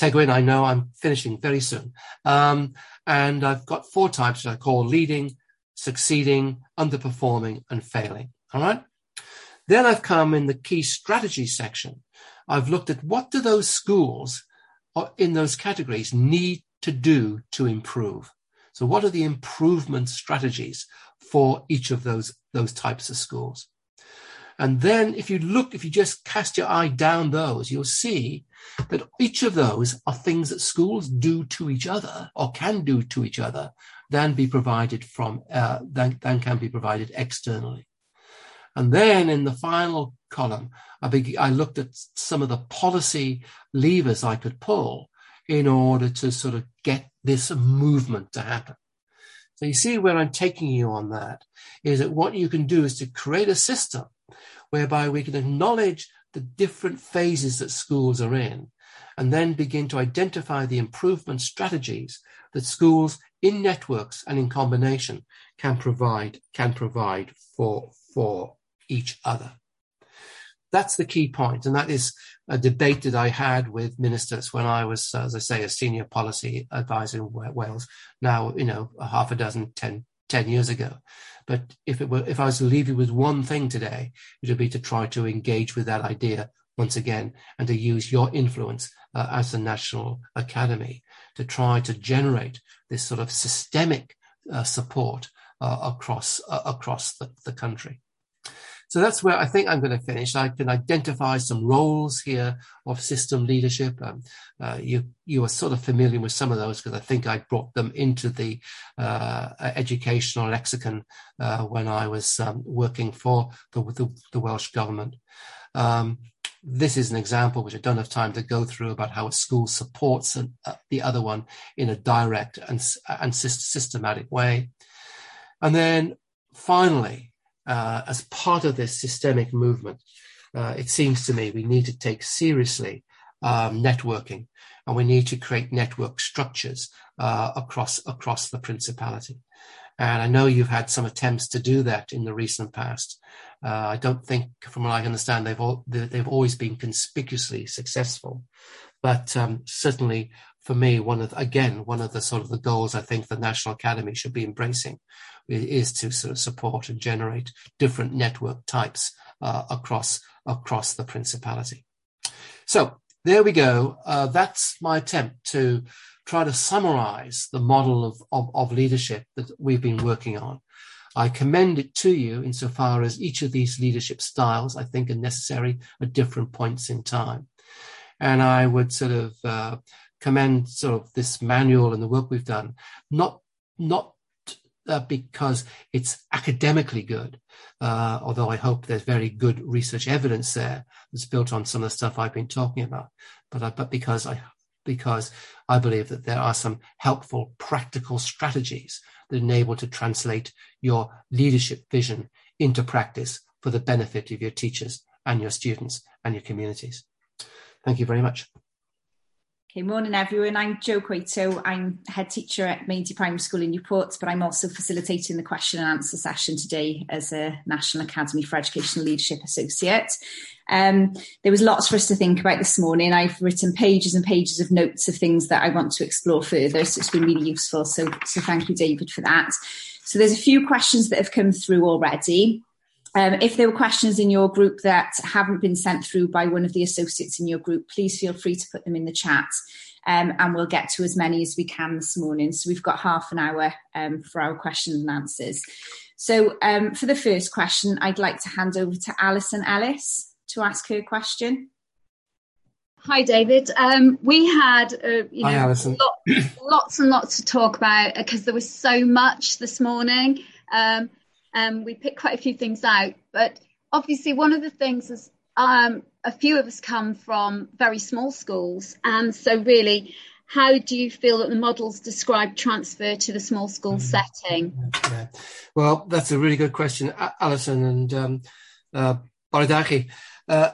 Tegwen, I know I'm finishing very soon. Um, and I've got four types that I call leading, succeeding, underperforming, and failing. All right. Then I've come in the key strategy section. I've looked at what do those schools in those categories need to do to improve. So what are the improvement strategies for each of those, those types of schools? And then if you look, if you just cast your eye down those, you'll see that each of those are things that schools do to each other or can do to each other than be provided from uh, than, than can be provided externally. And then in the final column, I, I looked at some of the policy levers I could pull in order to sort of get this movement to happen. So you see where I'm taking you on that is that what you can do is to create a system whereby we can acknowledge the different phases that schools are in and then begin to identify the improvement strategies that schools in networks and in combination can provide can provide for for each other. That's the key point, and that is a debate that I had with ministers when I was, as I say, a senior policy advisor in Wales. Now, you know, a half a dozen, ten, 10 years ago. But if it were, if I was to leave you with one thing today, it would be to try to engage with that idea once again and to use your influence uh, as the National Academy to try to generate this sort of systemic uh, support uh, across uh, across the, the country. So that's where I think I'm going to finish. I can identify some roles here of system leadership. Um, uh, you you are sort of familiar with some of those because I think I brought them into the uh, educational lexicon uh, when I was um, working for the, the, the Welsh government. Um, this is an example which I don't have time to go through about how a school supports an, uh, the other one in a direct and, and systematic way. And then finally, uh, as part of this systemic movement, uh, it seems to me we need to take seriously um, networking and we need to create network structures uh, across across the principality. And I know you've had some attempts to do that in the recent past. Uh, I don't think, from what I understand, they've all, they've always been conspicuously successful. But um, certainly, for me, one of again one of the sort of the goals I think the National Academy should be embracing is to sort of support and generate different network types uh, across across the principality. So there we go. Uh, that's my attempt to try to summarize the model of, of, of leadership that we've been working on. I commend it to you insofar as each of these leadership styles, I think, are necessary at different points in time. And I would sort of uh, commend sort of this manual and the work we've done, not not uh, because it's academically good, uh, although I hope there's very good research evidence there that's built on some of the stuff I've been talking about, but uh, but because I because I believe that there are some helpful practical strategies that enable to translate your leadership vision into practice for the benefit of your teachers and your students and your communities. Thank you very much. Okay, morning everyone. I'm Jo Cueto. I'm head teacher at Maindee Primary School in Newport, but I'm also facilitating the question and answer session today as a National Academy for Educational Leadership Associate. Um, there was lots for us to think about this morning. I've written pages and pages of notes of things that I want to explore further, so it's been really useful. So, so thank you, David, for that. So there's a few questions that have come through already. Um, if there were questions in your group that haven't been sent through by one of the associates in your group, please feel free to put them in the chat. Um, and we'll get to as many as we can this morning. So we've got half an hour um, for our questions and answers. So um, for the first question, I'd like to hand over to Alison Ellis to ask her question. Hi, David. Um, we had uh, you Hi, know lot, lots and lots to talk about because there was so much this morning. Um, um, we picked quite a few things out, but obviously one of the things is um, a few of us come from very small schools, and so really, how do you feel that the models describe transfer to the small school mm-hmm. setting? Yeah. Well, that's a really good question, Alison and um, uh, Uh,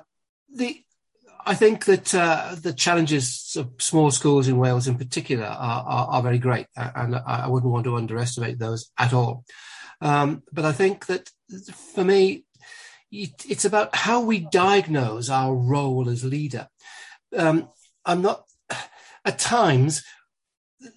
the I think that uh, the challenges of small schools in Wales, in particular, are, are, are very great, and I wouldn't want to underestimate those at all. Um, but I think that for me, it's about how we diagnose our role as leader. Um, I'm not, at times,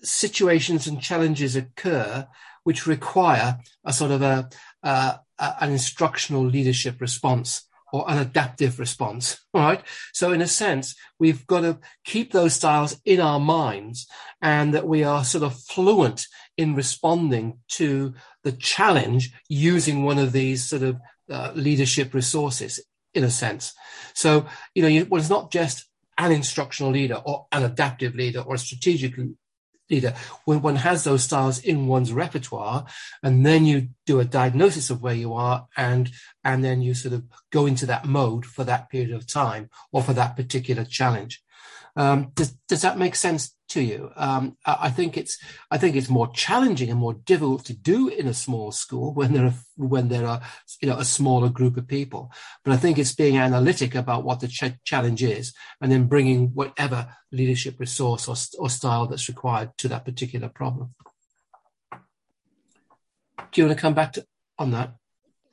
situations and challenges occur which require a sort of a, a an instructional leadership response or an adaptive response. All right. So in a sense, we've got to keep those styles in our minds and that we are sort of fluent in responding to the challenge using one of these sort of uh, leadership resources in a sense. So, you know, you, well, it's not just an instructional leader or an adaptive leader or a strategic leader. When one has those styles in one's repertoire, and then you do a diagnosis of where you are, and and then you sort of go into that mode for that period of time or for that particular challenge. Um, does, does that make sense to you? Um, I think it's I think it's more challenging and more difficult to do in a small school when there are when there are you know a smaller group of people. But I think it's being analytic about what the ch- challenge is, and then bringing whatever leadership resource or, or style that's required to that particular problem. Do you want to come back to, on that?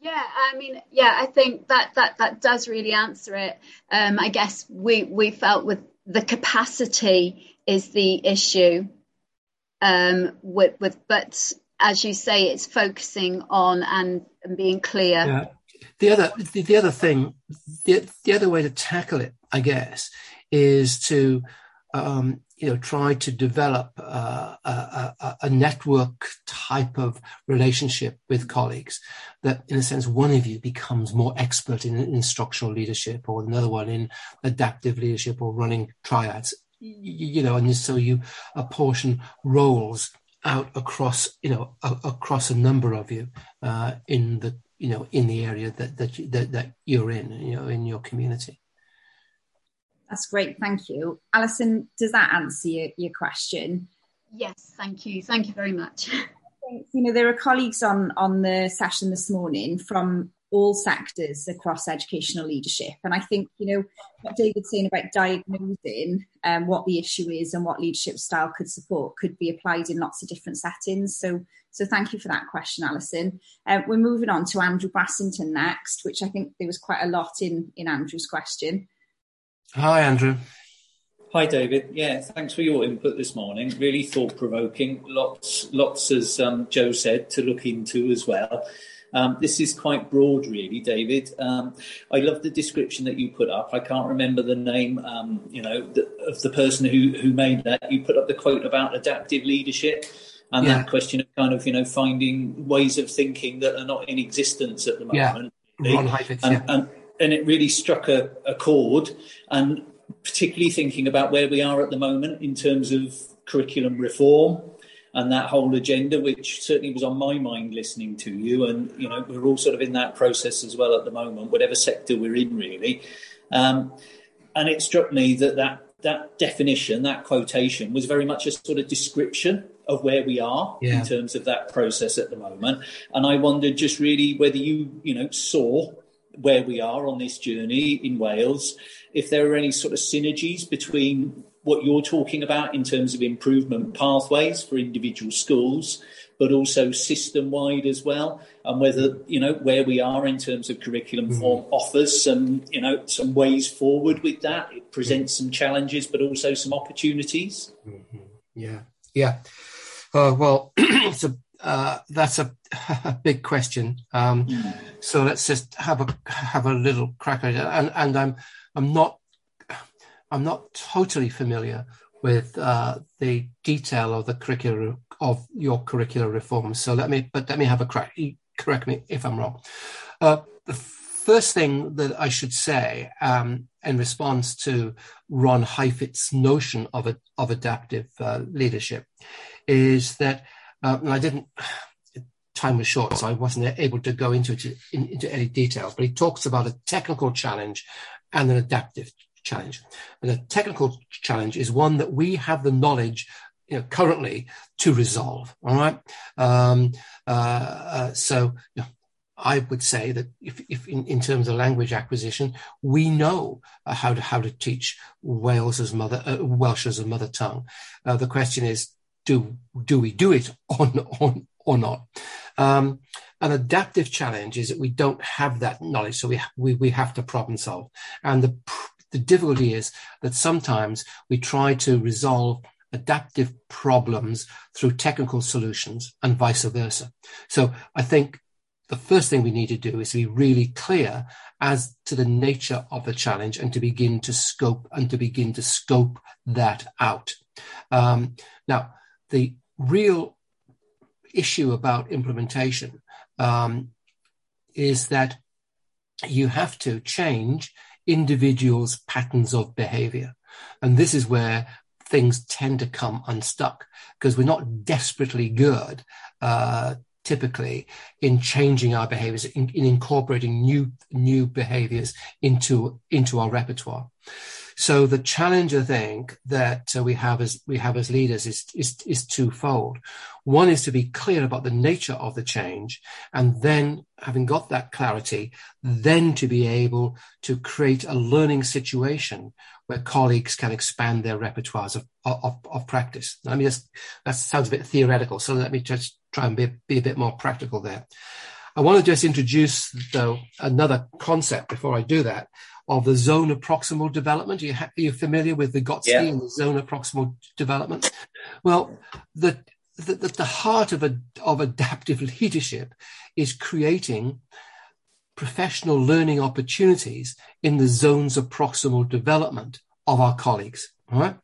Yeah, I mean, yeah, I think that that that does really answer it. Um, I guess we we felt with the capacity is the issue um, with, with, but as you say, it's focusing on and, and being clear. Yeah. The other, the, the other thing, the, the other way to tackle it, I guess, is to, um, you know, try to develop uh, a, a, a, network type of relationship with colleagues that, in a sense, one of you becomes more expert in instructional leadership or another one in adaptive leadership or running triads, you know, and so you apportion roles out across, you know, a, across a number of you uh, in the, you know, in the area that that, you, that that you're in, you know, in your community. That's great, thank you. Alison, does that answer your, your question? Yes, thank you. Thank you very much. you know, there are colleagues on, on the session this morning from all sectors across educational leadership. And I think, you know, what David's saying about diagnosing um, what the issue is and what leadership style could support could be applied in lots of different settings. So, so thank you for that question, Alison. Um, we're moving on to Andrew Brassington next, which I think there was quite a lot in, in Andrew's question. Hi, Andrew. Hi, David. Yeah, thanks for your input this morning. Really thought provoking. Lots, lots, as um, Jo said, to look into as well. Um, this is quite broad, really, David. Um, I love the description that you put up. I can't remember the name, um, you know, the, of the person who who made that. You put up the quote about adaptive leadership and yeah. that question of kind of you know finding ways of thinking that are not in existence at the moment. Yeah, Ron Heifetz, and, yeah. and, and it really struck a, a chord and particularly thinking about where we are at the moment in terms of curriculum reform and that whole agenda, which certainly was on my mind listening to you. And, you know, we're all sort of in that process as well at the moment, whatever sector we're in, really. Um, and it struck me that, that that definition, that quotation, was very much a sort of description of where we are yeah. in terms of that process at the moment. And I wondered just really whether you, you know, saw where we are on this journey in Wales, if there are any sort of synergies between what you're talking about in terms of improvement pathways for individual schools, but also system wide as well, and whether you know where we are in terms of curriculum mm-hmm. form offers some you know some ways forward with that. It presents mm-hmm. some challenges, but also some opportunities. Mm-hmm. Yeah, yeah. Uh, well, it's a uh, that's a, a, big question. Um, mm. So let's just have a have a little crack at it. And, and I'm I'm not I'm not totally familiar with uh, the detail of the curricular of your curricular reforms. So let me but let me have a crack. Correct me if I'm wrong. Uh, the first thing that I should say um, in response to Ron Heifetz's notion of a, of adaptive uh, leadership is that uh, and I didn't, time was short, so I wasn't able to go into it in, into any detail. But he talks about a technical challenge and an adaptive challenge. And a technical challenge is one that we have the knowledge you know, currently to resolve. All right. Um, uh, uh, so you know, I would say that if, if in, in, terms of language acquisition, we know uh, how to how to teach Wales as mother uh, Welsh as a mother tongue. Uh, the question is, do do we do it or or, or not? Um, an adaptive challenge is that we don't have that knowledge, so we we, we have to problem solve. And the the difficulty is that sometimes we try to resolve adaptive problems through technical solutions and vice versa. So I think the first thing we need to do is to be really clear as to the nature of the challenge and to begin to scope and to begin to scope that out. Um, now, the real issue about implementation um, is that you have to change individuals' patterns of behavior. And this is where things tend to come unstuck because we're not desperately good uh, typically in changing our behaviors in, in, incorporating new new behaviors into into our repertoire so the challenge, I think, that uh, we have as we have as leaders is, is is twofold. One is to be clear about the nature of the change, and then having got that clarity, then to be able to create a learning situation where colleagues can expand their repertoires of, of, of practice. I mean, that sounds a bit theoretical, so let me just try and be, be a bit more practical there. I want to just introduce, though, another concept before I do that, of the zone of proximal development. Are you, are you familiar with Vygotsky yeah. and the zone of proximal development? Well, the, the, the heart of, a, of adaptive leadership is creating professional learning opportunities in the zones of proximal development of our colleagues. All right.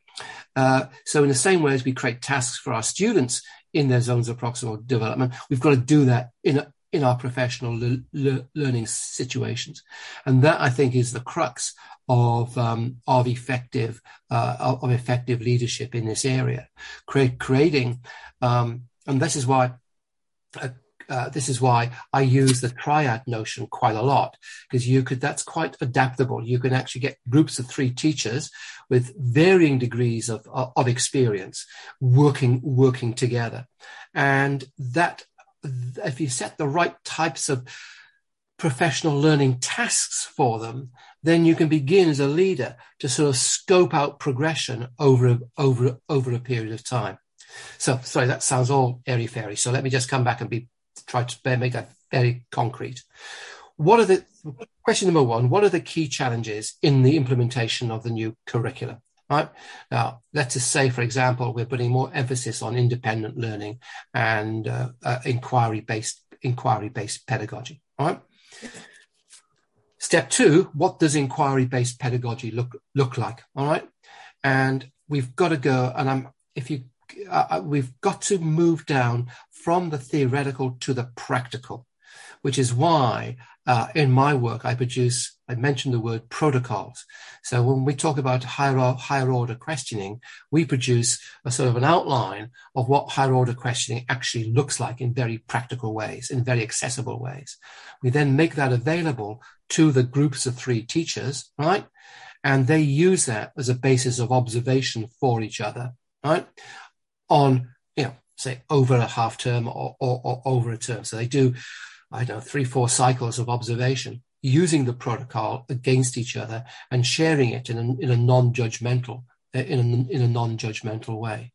Uh, so in the same way as we create tasks for our students in their zones of proximal development, we've got to do that in a, in our professional le- le- learning situations. And that I think is the crux of um, of effective uh, of effective leadership in this area, creating, um, and this is why a, uh, this is why I use the triad notion quite a lot because you could that's quite adaptable. You can actually get groups of three teachers with varying degrees of of experience working working together, and that if you set the right types of professional learning tasks for them, then you can begin as a leader to sort of scope out progression over over over a period of time. So sorry, that sounds all airy fairy. So let me just come back and be try to make that very concrete. What are the question number one? What are the key challenges in the implementation of the new curriculum? Right now, let's say, for example, we're putting more emphasis on independent learning and uh, uh, inquiry-based inquiry-based pedagogy. Right. Step two: What does inquiry-based pedagogy look look like? All right, and we've got to go. And I'm if you uh, uh, we've got to move down from the theoretical to the practical, which is why uh, in my work I produce, I mentioned the word protocols. So when we talk about higher, higher order questioning, we produce a sort of an outline of what higher order questioning actually looks like in very practical ways, in very accessible ways. We then make that available to the groups of three teachers, right? And they use that as a basis of observation for each other, right? on, you know, say over a half term or, or, or over a term. So they do, I don't know, three, four cycles of observation using the protocol against each other and sharing it in a, in a non-judgmental, in a, in a non-judgmental way.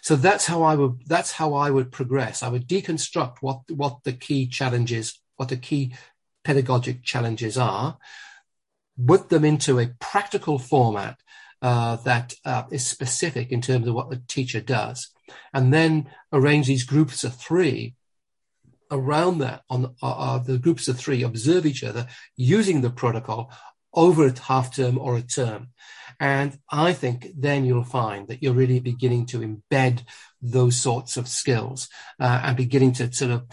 So that's how I would, that's how I would progress. I would deconstruct what, what the key challenges, what the key pedagogic challenges are, put them into a practical format uh, that uh, is specific in terms of what the teacher does, and then arrange these groups of three around that. On uh, uh, the groups of three observe each other using the protocol over a half term or a term, and I think then you'll find that you're really beginning to embed those sorts of skills uh, and beginning to sort of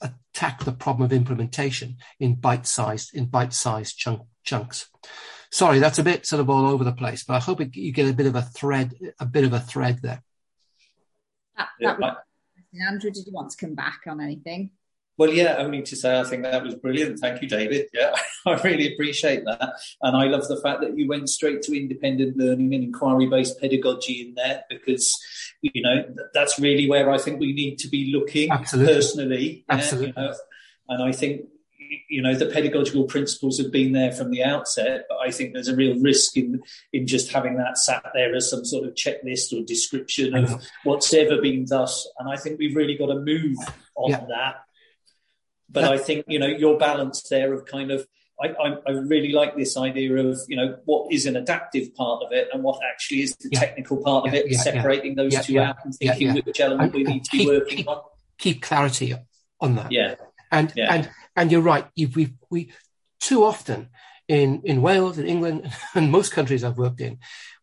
attack the problem of implementation in bite-sized in bite-sized chunk, chunks sorry, that's a bit sort of all over the place, but I hope it, you get a bit of a thread, a bit of a thread there. That, that was, Andrew, did you want to come back on anything? Well, yeah, only to say I think that was brilliant. Thank you, David. Yeah, I really appreciate that. And I love the fact that you went straight to independent learning and inquiry based pedagogy in there because, you know, that's really where I think we need to be looking Absolutely. personally. Absolutely. You know? And I think you know the pedagogical principles have been there from the outset but i think there's a real risk in in just having that sat there as some sort of checklist or description of mm-hmm. what's ever been thus and i think we've really got to move on yeah. that but yeah. i think you know your balance there of kind of I, I, I, really like this idea of you know what is an adaptive part of it and what actually is the yeah. technical part of it, separating those two out and thinking which element we need to keep, be working keep, on. Keep clarity on that. Yeah, and and and you're right. We we too often in in Wales and England and most countries I've worked in,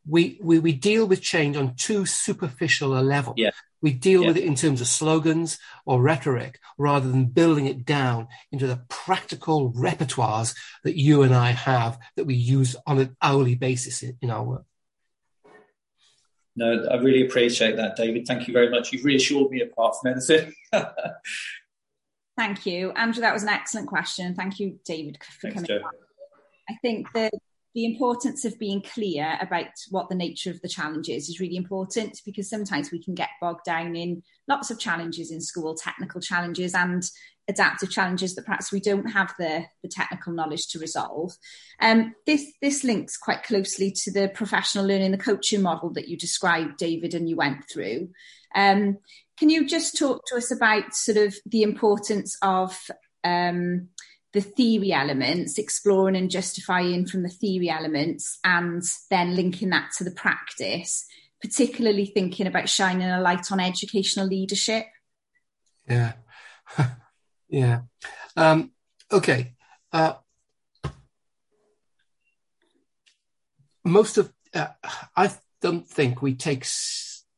we we, we deal with change on too superficial a level. Yeah. We deal yeah. with it in terms of slogans or rhetoric rather than building it down into the practical repertoires that you and I have that we use on an hourly basis in, in our work. No, I really appreciate that, David. Thank you very much. You've reassured me apart from anything. Thank you, Andrew. That was an excellent question. Thank you, David, for Thanks, coming. I think the the importance of being clear about what the nature of the challenge is is really important because sometimes we can get bogged down in lots of challenges in school, technical challenges and adaptive challenges that perhaps we don't have the, the technical knowledge to resolve. Um, this this links quite closely to the professional learning, the coaching model that you described, David, and you went through. Um, can you just talk to us about sort of the importance of um, the theory elements, exploring and justifying from the theory elements, and then linking that to the practice, particularly thinking about shining a light on educational leadership? Yeah. yeah. Um, okay. Uh, most of, uh, I don't think we take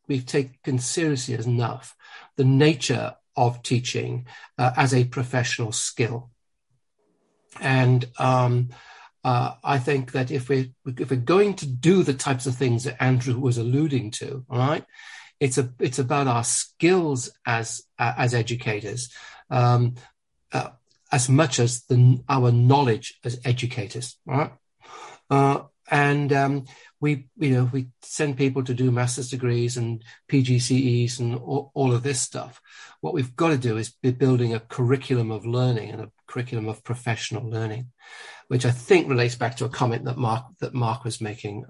we've taken seriously enough the nature of teaching uh, as a professional skill. And um, uh, I think that if we're, if we're going to do the types of things that Andrew was alluding to, all right, It's a it's about our skills as uh, as educators, um, uh, as much as the, our knowledge as educators, right? Uh, and um, we you know we send people to do master's degrees and PGCEs and all, all, of this stuff. What we've got to do is be building a curriculum of learning and a curriculum of professional learning, which I think relates back to a comment that Mark that Mark was making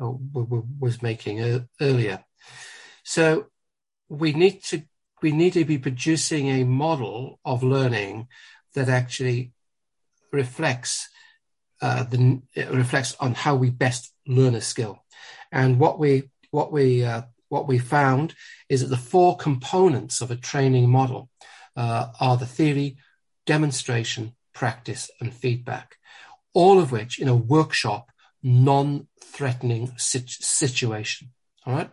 was making earlier. So we need to we need to be producing a model of learning that actually reflects uh, the reflects on how we best learn a skill. And what we what we uh, what we found is that the four components of a training model uh, are the theory, demonstration, practice, and feedback, all of which in a workshop, non-threatening situation. All right.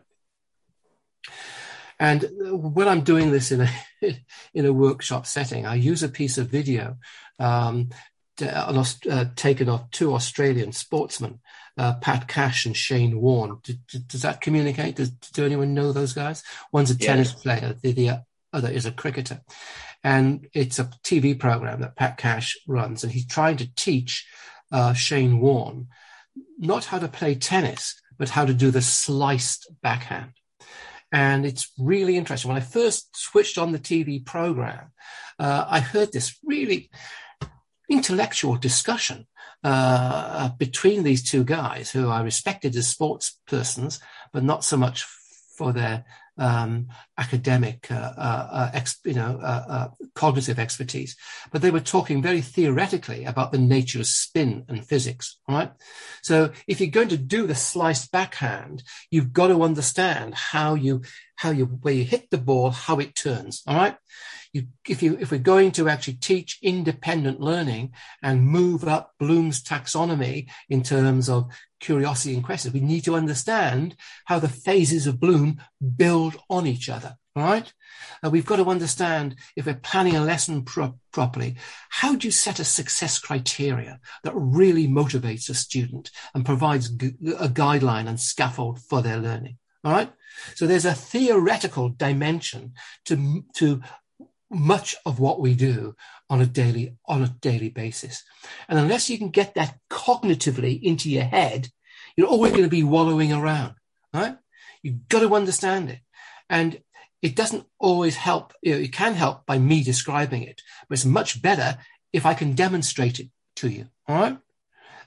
And when I'm doing this in a in a workshop setting, I use a piece of video um, uh, uh, taken off two Australian sportsmen, uh, Pat Cash and Shane Warne. Do, do, does that communicate? Does, do anyone know those guys? One's a tennis player, the, the other is a cricketer. And it's a TV program that Pat Cash runs, and he's trying to teach uh, Shane Warne not how to play tennis, but how to do the sliced backhand. And it's really interesting. When I first switched on the TV program, uh, I heard this really intellectual discussion uh, between these two guys who I respected as sports persons, but not so much for their um, academic, uh, uh, uh ex, you know, uh, uh, cognitive expertise. But they were talking very theoretically about the nature of spin and physics. Right. So if you're going to do the sliced backhand, you've got to understand how you how you where you hit the ball, how it turns. All right you, if you if we're going to actually teach independent learning and move up Bloom's taxonomy in terms of curiosity and questions, we need to understand how the phases of Bloom build on each other. Right? Uh, we've got to understand if we're planning a lesson pro- properly, how do you set a success criteria that really motivates a student and provides a guideline and scaffold for their learning? All right. So there's a theoretical dimension to, to much of what we do on a daily on a daily basis. And unless you can get that cognitively into your head, you're always going to be wallowing around, right? You've got to understand it. And it doesn't always help. You know, it can help by me describing it, but it's much better if I can demonstrate it to you. All right.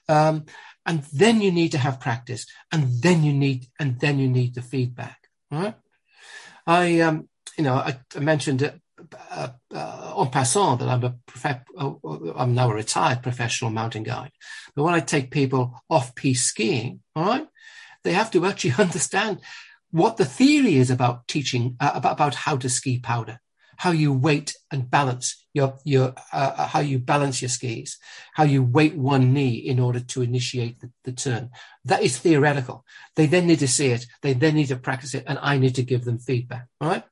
Um, and then you need to have practice and then you need, and then you need the feedback. Right. I, um, you know, I, I mentioned it uh, uh, en passant that I'm a prof- uh, I'm now a retired professional mountain guide. But when I take people off piste skiing, all right, they have to actually understand what the theory is about teaching uh, about, about how to ski powder, how you weight and balance your your uh, uh, how you balance your skis, how you weight one knee in order to initiate the, the turn. That is theoretical. They then need to see it. They then need to practice it, and I need to give them feedback. All right.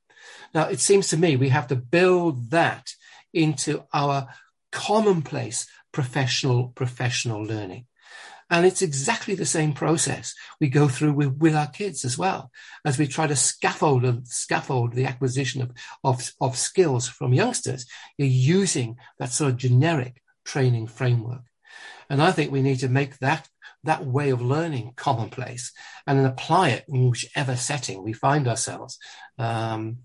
Now, it seems to me we have to build that into our commonplace professional professional learning. And it's exactly the same process we go through with, with our kids as well, as we try to scaffold scaffold the acquisition of, of, of skills from youngsters. You're using that sort of generic training framework. And I think we need to make that that way of learning commonplace and then apply it in whichever setting we find ourselves. Um,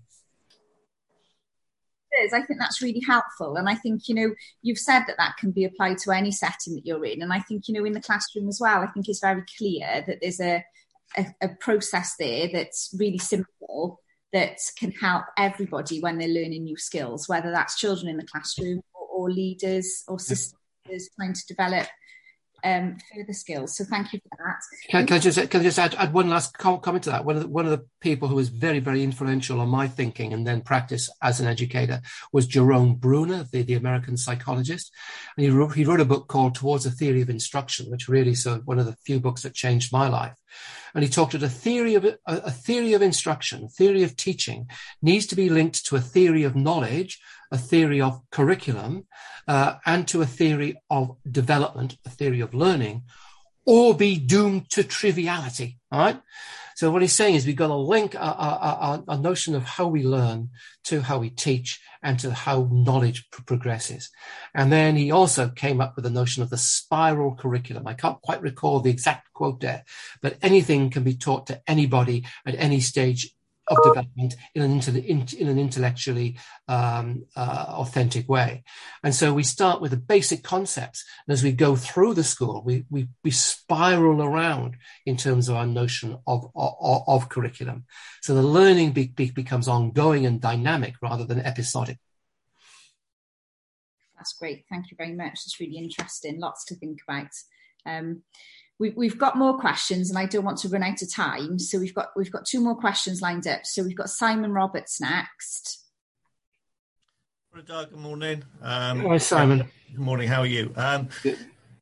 is. I think that's really helpful. And I think, you know, you've said that that can be applied to any setting that you're in. And I think, you know, in the classroom as well, I think it's very clear that there's a, a, a process there that's really simple that can help everybody when they're learning new skills, whether that's children in the classroom or, or leaders or systems trying to develop um, further skills. So thank you for that. Can, can I just can I just add, add one last comment to that? One of the, one of the people who was very very influential on my thinking and then practice as an educator was Jerome Bruner, the, the American psychologist, and he wrote he wrote a book called Towards a Theory of Instruction, which really so one of the few books that changed my life. And he talked about a theory of a, a theory of instruction, theory of teaching needs to be linked to a theory of knowledge a theory of curriculum uh, and to a theory of development, a theory of learning, or be doomed to triviality. All right. So what he's saying is we've got to link a notion of how we learn to how we teach and to how knowledge pr- progresses. And then he also came up with the notion of the spiral curriculum. I can't quite recall the exact quote there, but anything can be taught to anybody at any stage of development in an, in, in an intellectually um, uh, authentic way. And so we start with the basic concepts. And as we go through the school, we, we, we spiral around in terms of our notion of, of, of curriculum. So the learning be, be, becomes ongoing and dynamic rather than episodic. That's great. Thank you very much. It's really interesting. Lots to think about. Um, we, have got more questions, and I don't want to run out of time. So we've got we've got two more questions lined up. So we've got Simon Roberts next. Good morning. Um, Hi, Simon. Good morning. How are you? Um,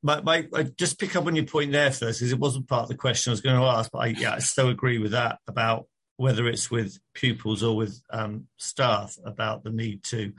my, my, I just pick up on your point there first, because it wasn't part of the question I was going to ask, but I, yeah, I still agree with that about whether it's with pupils or with um, staff about the need to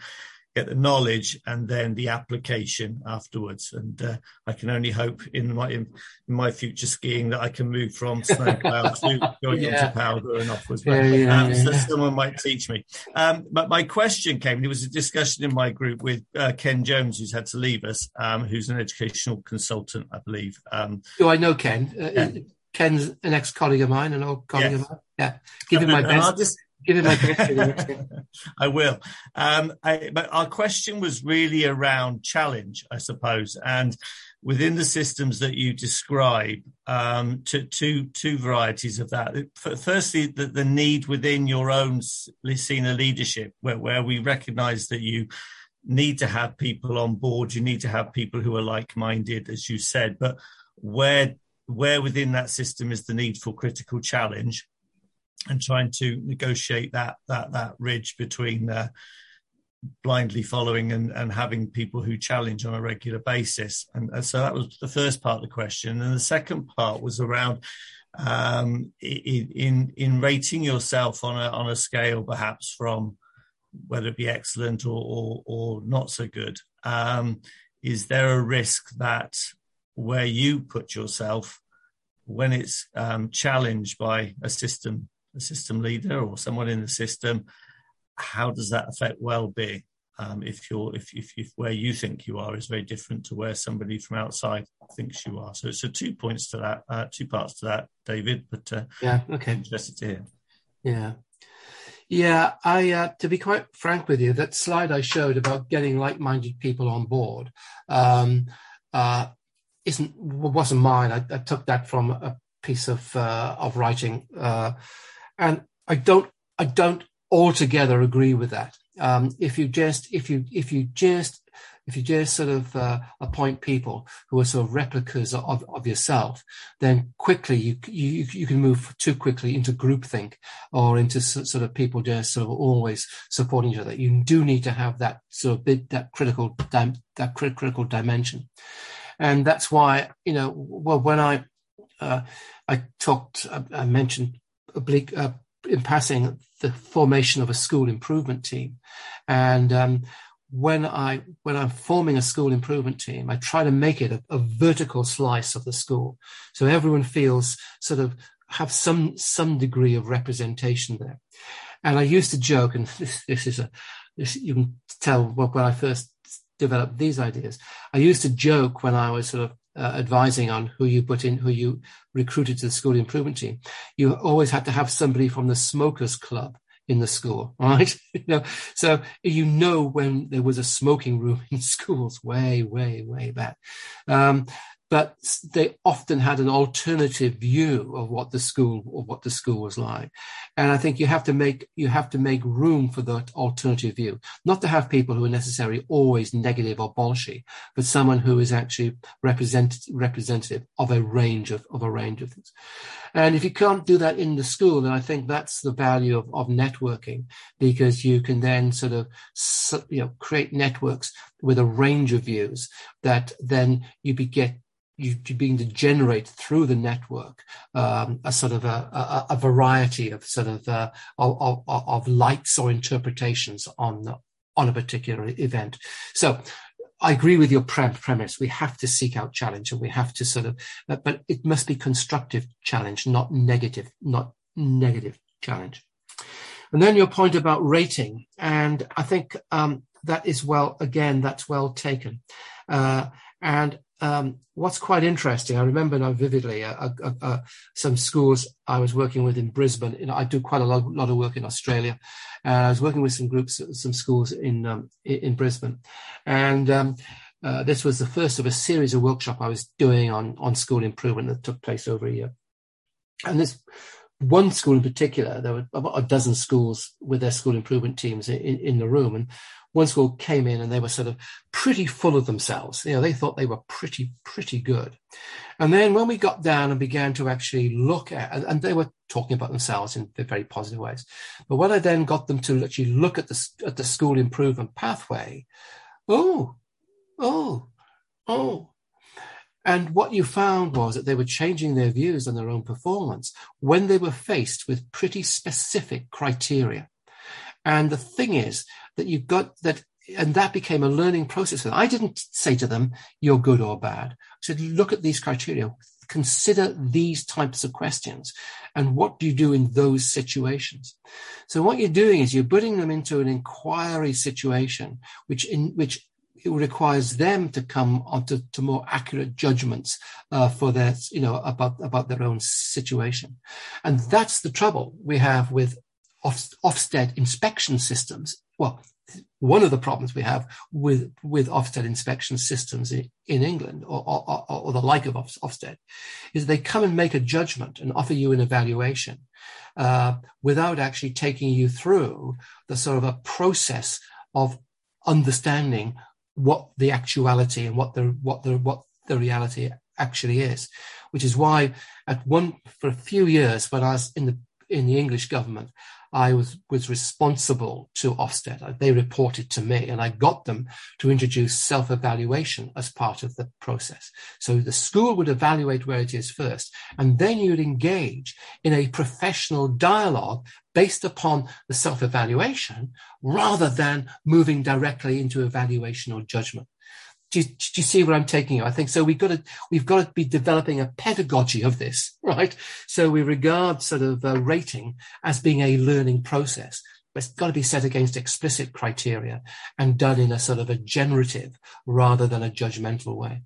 get the knowledge and then the application afterwards. And uh, I can only hope in my in, in, my future skiing that I can move from snowplough to going yeah. powder and upwards. But, yeah, yeah, um, so someone might teach me. Um, but my question came. There was a discussion in my group with uh, Ken Jones, who's had to leave us, um, who's an educational consultant, I believe. Um, Do I know Ken? Uh, Ken's an ex-colleague of mine, an old colleague yes. of mine. Yeah, give him my best. My I will. Um, I, but our question was really around challenge, I suppose, and within the systems that you describe, um, to two two varieties of that. Firstly, the, the need within your own senior leadership, where, where we recognise that you need to have people on board, you need to have people who are like-minded, as you said, but where where within that system is the need for critical challenge and trying to negotiate that that that ridge between uh, blindly following and, and having people who challenge on a regular basis. And, so that was the first part of the question. And the second part was around um, in in rating yourself on a on a scale perhaps from whether it be excellent or or, or not so good. Um, is there a risk that where you put yourself when it's um, challenged by a system a system leader or someone in the system, how does that affect well-being? Um, if you're if, if, if where you think you are is very different to where somebody from outside thinks you are. So so two points to that, uh, two parts to that, David. But uh, yeah, okay, interested to hear. Yeah, yeah. I uh, to be quite frank with you, that slide I showed about getting like-minded people on board um, uh, isn't wasn't mine. I, I, took that from a piece of uh, of writing uh, and I don't, I don't altogether agree with that. Um, if you just, if you, if you just, if you just sort of uh, appoint people who are sort of replicas of, of yourself, then quickly you, you you can move too quickly into groupthink or into sort of people just sort of always supporting each other. You do need to have that sort of bit that critical that critical dimension, and that's why you know well when I uh, I talked I mentioned oblique, uh, in passing the formation of a school improvement team. And um, when I when I'm forming a school improvement team, I try to make it a, a, vertical slice of the school, so everyone feels sort of have some some degree of representation there. And I used to joke, and this, this is a this, you can tell when I first developed these ideas. I used to joke when I was sort of uh, advising on who you put in, who you recruited to the school improvement team, you always had to have somebody from the smokers club in the school, right? you know, so you know when there was a smoking room in schools way, way, way back. Um, but they often had an alternative view of what the school of what the school was like. And i think you have to make you have to make room for that alternative view. Not to have people who are necessarily always negative or bolshy but someone who is actually representative representative of a range of, of a range of things. And if you can't do that in the school then i think that's the value of, of networking because you can then sort of you know create networks with a range of views that then you get you, begin to generate through the network um, a sort of a, a, a, variety of sort of, uh, of, of, of lights or interpretations on on a particular event. So I agree with your premise. We have to seek out challenge and we have to sort of, but it must be constructive challenge, not negative, not negative challenge. And then your point about rating, and I think um, that is well, again, that's well taken. Uh, and um, what's quite interesting, I remember now vividly uh, uh, uh, some schools I was working with in Brisbane. You know, I do quite a lot, lot of work in Australia, and I was working with some groups, some schools in um, in Brisbane, and um, uh, this was the first of a series of workshop I was doing on on school improvement that took place over a year. And this one school in particular, there were about a dozen schools with their school improvement teams in, in the room. And one school came in and they were sort of pretty full of themselves. You know, they thought they were pretty, pretty good. And then when we got down and began to actually look at, and, and they were talking about themselves in very positive ways. But when I then got them to actually look at the, at the school improvement pathway, oh, oh, oh, and what you found was that they were changing their views on their own performance when they were faced with pretty specific criteria. And the thing is that you got that, and that became a learning process. I didn't say to them, you're good or bad. I said, look at these criteria, consider these types of questions and what do you do in those situations so what you're doing is you're putting them into an inquiry situation which in which it requires them to come onto to more accurate judgments uh, for their, you know, about about their own situation, and that's the trouble we have with Ofsted inspection systems. Well, one of the problems we have with with Ofsted inspection systems in, in England or, or, or, the like of Ofsted is they come and make a judgment and offer you an evaluation uh, without actually taking you through the sort of a process of understanding what the actuality and what the what the what the reality actually is, which is why at one for a few years when I was in the in the English government, I was, was responsible to Ofsted. Uh, they reported to me and I got them to introduce self-evaluation as part of the process. So the school would evaluate where it is first, and then you'd engage in a professional dialogue based upon the self-evaluation rather than moving directly into evaluation or judgment do you, do you, see where I'm taking you? I think so. We've got to we've got to be developing a pedagogy of this, right? So we regard sort of uh, rating as being a learning process, but it's got to be set against explicit criteria and done in a sort of a generative rather than a judgmental way.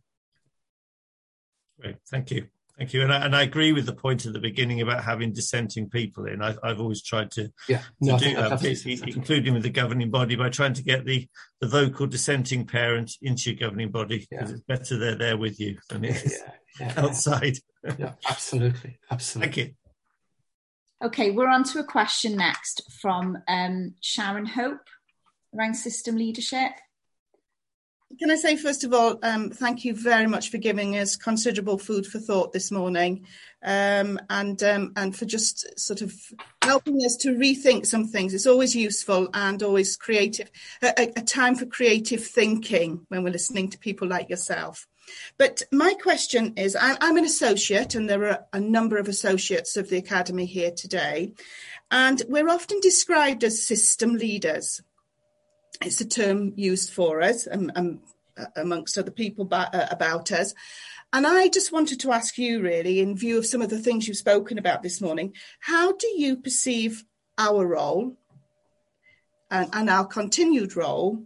Great, thank you. Thank you. And I, and I, agree with the point at the beginning about having dissenting people in. I, have always tried to, yeah, no, do that, including with the governing body, by trying to get the, the vocal dissenting parent into your governing body because yeah. it's better they're there with you than it is yeah, outside. yeah, absolutely. Absolutely. Thank you. Okay, we're on to a question next from um, Sharon Hope around system leadership. Can I say, first of all, um, thank you very much for giving us considerable food for thought this morning um, and, um, and for just sort of helping us to rethink some things. It's always useful and always creative, a, a time for creative thinking when we're listening to people like yourself. But my question is I'm an associate, and there are a number of associates of the Academy here today, and we're often described as system leaders it's a term used for us and, amongst other people uh, about us. And I just wanted to ask you, really, in view of some of the things you've spoken about this morning, how do you perceive our role and, and our continued role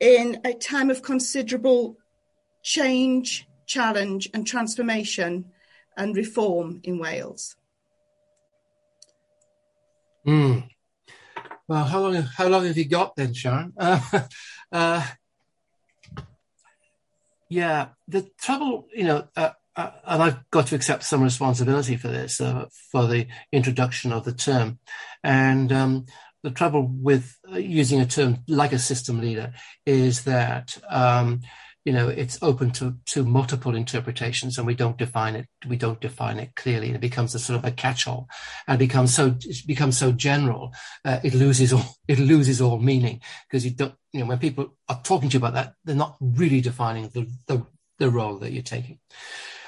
in a time of considerable change, challenge, and transformation and reform in Wales? Hmm. Well, how long how long have you got then, Sharon? Uh, uh, yeah, the trouble, you know, uh, uh, and I've got to accept some responsibility for this, uh, for the introduction of the term, and um, the trouble with using a term like a system leader is that um, you know it's open to to multiple interpretations and we don't define it we don't define it clearly. And it becomes a sort of a catch-all and becomes so it becomes so general uh, it loses all it loses all meaning because you don't you know when people are talking to you about that they're not really defining the the, the role that you're taking.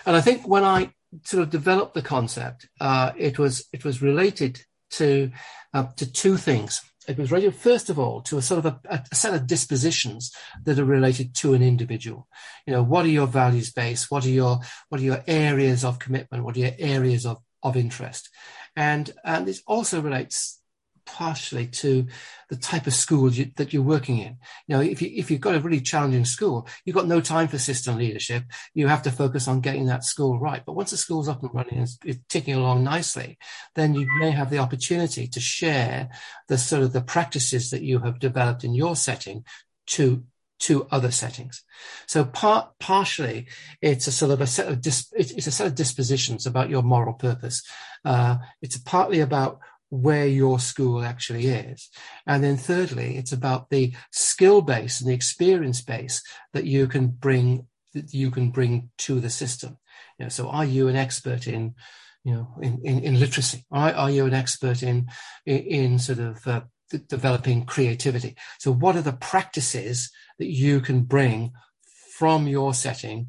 And i think when i sort of developed the concept uh, it was it was related to uh, to two things it was related first of all to a sort of a, a, set of dispositions that are related to an individual. You know, what are your values based? What are your what are your areas of commitment? What are your areas of of interest? And and this also relates partially to the type of school you, that you're working in. You know, if you if you've got a really challenging school, you've got no time for system leadership. You have to focus on getting that school right. But once the school's up and running and it's ticking along nicely, then you may have the opportunity to share the sort of the practices that you have developed in your setting to to other settings. So part, partially it's a sort of a set of dis, it's a set of dispositions about your moral purpose. Uh, it's partly about where your school actually is. And then thirdly, it's about the skill base and the experience base that you can bring that you can bring to the system. You know, so are you an expert in, you know, in, in, in literacy? Are, are you an expert in, in, in sort of uh, developing creativity? So what are the practices that you can bring from your setting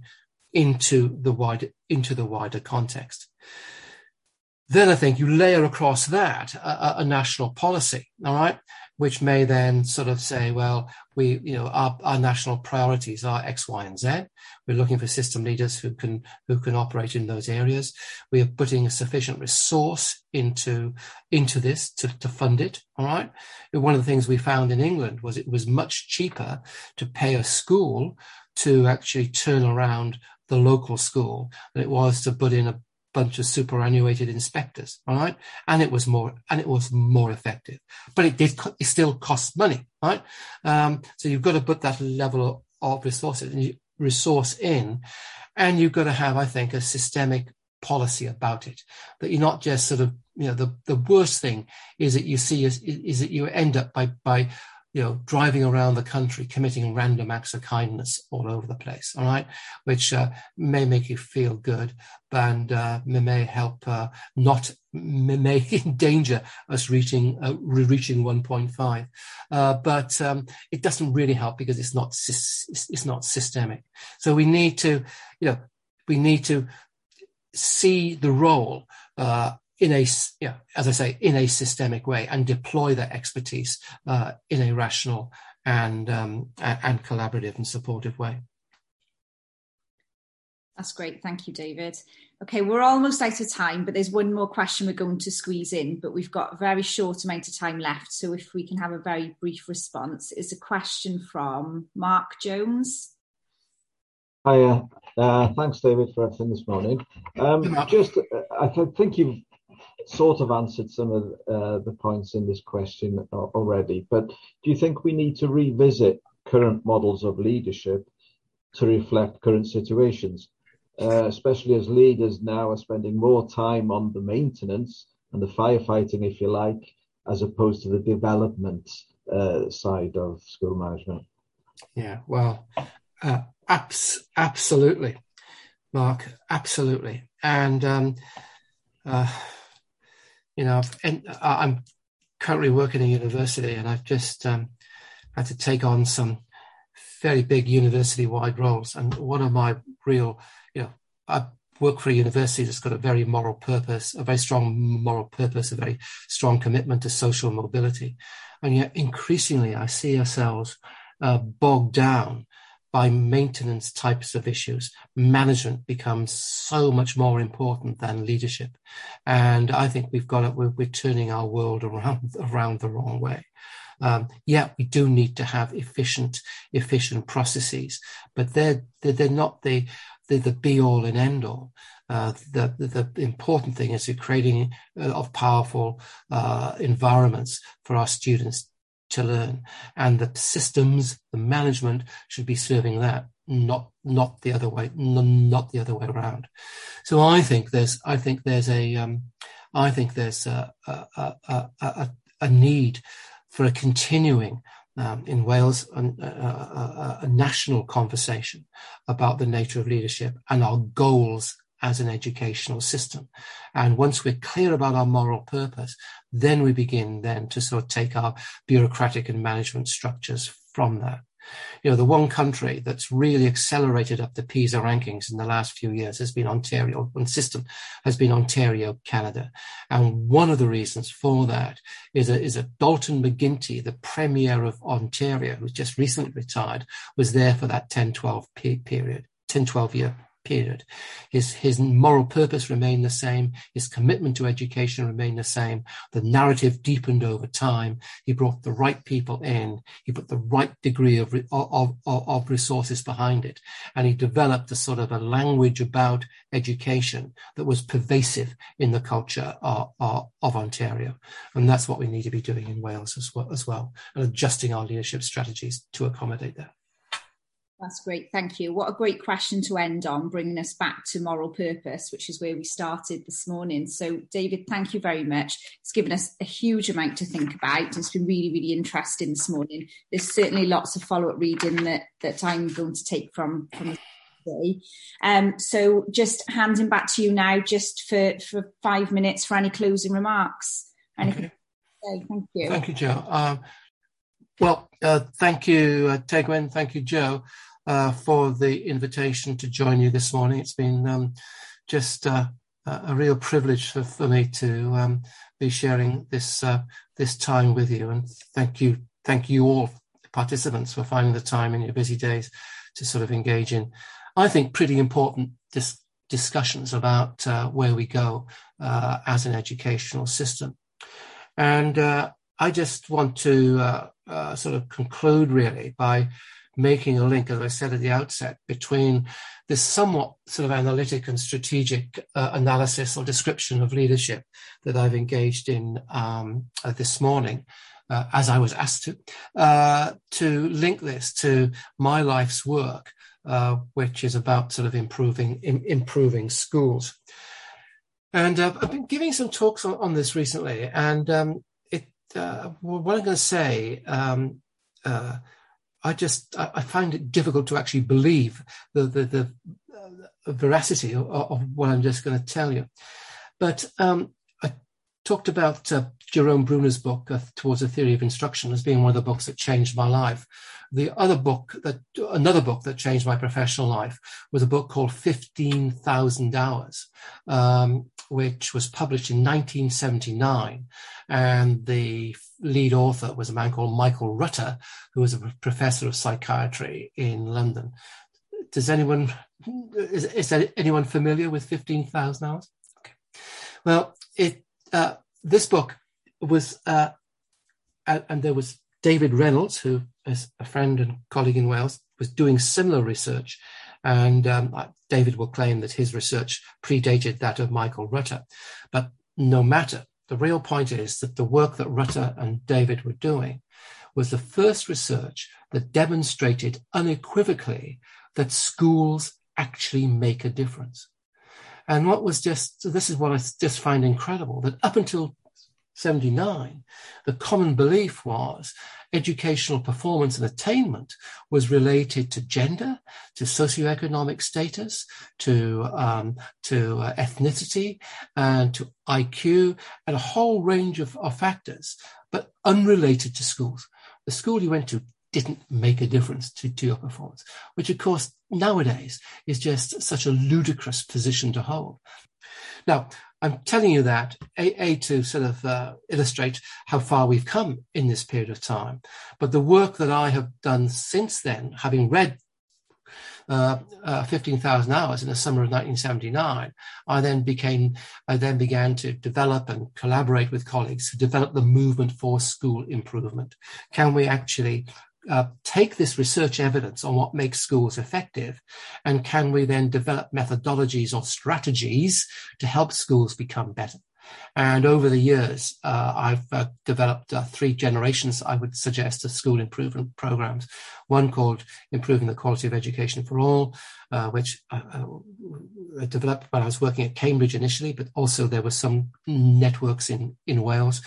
into the wider, into the wider context? Then I think you layer across that a, a, national policy, all right, which may then sort of say, well, we, you know, our, our national priorities are X, Y, and Z. We're looking for system leaders who can who can operate in those areas. We are putting a sufficient resource into into this to, to fund it. All right. One of the things we found in England was it was much cheaper to pay a school to actually turn around the local school than it was to put in a bunch of superannuated inspectors, all right? And it was more, and it was more effective, but it did, it still cost money, right? Um, so you've got to put that level of resources, resource in, and you've got to have, I think, a systemic policy about it. That you're not just sort of, you know, the, the worst thing is that you see is, is that you end up by, by you know, driving around the country, committing random acts of kindness all over the place, all right, which uh, may make you feel good, and uh, may help uh, not may endanger us reaching uh, reaching 1.5, uh, but um, it doesn't really help because it's not it's not systemic. So we need to, you know, we need to see the role uh, in a, yeah, as I say, in a systemic way and deploy that expertise uh, in a rational and um, and collaborative and supportive way. That's great. Thank you, David. Okay, we're almost out of time, but there's one more question we're going to squeeze in, but we've got a very short amount of time left. So if we can have a very brief response, it's a question from Mark Jones. Hiya. Uh, thanks, David, for everything this morning. Um, just, uh, I think you've sort of answered some of uh, the points in this question already, but do you think we need to revisit current models of leadership to reflect current situations, uh, especially as leaders now are spending more time on the maintenance and the firefighting, if you like, as opposed to the development uh, side of school management? Yeah, well, uh, abs- absolutely, Mark, absolutely. And um, uh, you know, and I'm currently working at university, and I've just um, had to take on some fairly big university-wide roles. And one of my real, you know, I work for a university that's got a very moral purpose, a very strong moral purpose, a very strong commitment to social mobility, and yet increasingly I see ourselves uh, bogged down by maintenance types of issues, management becomes so much more important than leadership. And I think we've got it, we're, we're turning our world around, around the wrong way. Um, yeah, we do need to have efficient, efficient processes, but they're, they're, they're not the, the, the be all and end all. Uh, the, the, important thing is the creating uh, of powerful uh, environments for our students to learn. And the systems, the management should be serving that, not not the other way, not the other way around. So I think there's I think there's a um, I think there's a, a, a, a, need for a continuing um, in Wales a, national conversation about the nature of leadership and our goals as an educational system. And once we're clear about our moral purpose, then we begin then to sort of take our bureaucratic and management structures from that. You know, the one country that's really accelerated up the PISA rankings in the last few years has been Ontario. One system has been Ontario, Canada. And one of the reasons for that is a, is a Dalton McGuinty, the Premier of Ontario, who's just recently retired, was there for that 10-12 period, 10-12 year period. His, his moral purpose remained the same. His commitment to education remained the same. The narrative deepened over time. He brought the right people in. He put the right degree of, of, of, of resources behind it. And he developed a sort of a language about education that was pervasive in the culture of, of, of Ontario. And that's what we need to be doing in Wales as well, as well and adjusting our leadership strategies to accommodate that. That's great. Thank you. What a great question to end on, bringing us back to moral purpose, which is where we started this morning. So, David, thank you very much. It's given us a huge amount to think about. It's been really, really interesting this morning. There's certainly lots of follow up reading that, that I'm going to take from, from today. Um, so, just handing back to you now, just for, for five minutes for any closing remarks. Anything okay. Thank you. Thank you, Jo. Um, well, uh, thank you, uh, Tegwen. Thank you, Jo uh, for the invitation to join you this morning. It's been um, just uh, a real privilege for, for me to um, be sharing this uh, this time with you. And thank you, thank you all participants for finding the time in your busy days to sort of engage in, I think, pretty important dis- discussions about uh, where we go uh, as an educational system. And I just want to sort of conclude really by making a link, as I said at the outset, between this somewhat sort of analytic and strategic uh, analysis or description of leadership that I've engaged in um, uh, this morning, uh, as I was asked to, uh, to link this to my life's work, uh, which is about sort of improving in, improving schools. And uh, I've been giving some talks on, on this recently, and um, it what I'm going to say. Um, I just I find it difficult to actually believe the the, the uh, veracity of, of, what I'm just going to tell you. But um, I talked about uh, Jerome Bruner's book uh, Towards a Theory of Instruction as being one of the books that changed my life. The other book that another book that changed my professional life was a book called Fifteen Thousand Hours, um, which was published in 1979, and the lead author was a man called Michael Rutter, who was a professor of psychiatry in London. Does anyone is, is anyone familiar with fifteen thousand hours? Okay. Well, it uh, this book was uh, and there was David Reynolds, who is a friend and colleague in Wales, was doing similar research. And um, David will claim that his research predated that of Michael Rutter. But no matter, the real point is that the work that Rutter and David were doing was the first research that demonstrated unequivocally that schools actually make a difference. And what was just, this is what I just find incredible, that up until 79, the common belief was educational performance and attainment was related to gender, to socioeconomic status, to um, to uh, ethnicity, and to IQ, and a whole range of, of factors, but unrelated to schools. The school you went to didn't make a difference to, to your performance, which of course nowadays is just such a ludicrous position to hold. Now, I'm telling you that a, a to sort of uh, illustrate how far we've come in this period of time. But the work that I have done since then, having read uh, uh, 15,000 hours in the summer of 1979, I then became, I then began to develop and collaborate with colleagues to develop the movement for school improvement. Can we actually uh, take this research evidence on what makes schools effective and can we then develop methodologies or strategies to help schools become better? And over the years uh, i've uh, developed uh, three generations i would suggest of school improvement programs. One called improving the quality of education for all uh, which I uh, developed when i was working at cambridge initially but also there were some networks in in wales.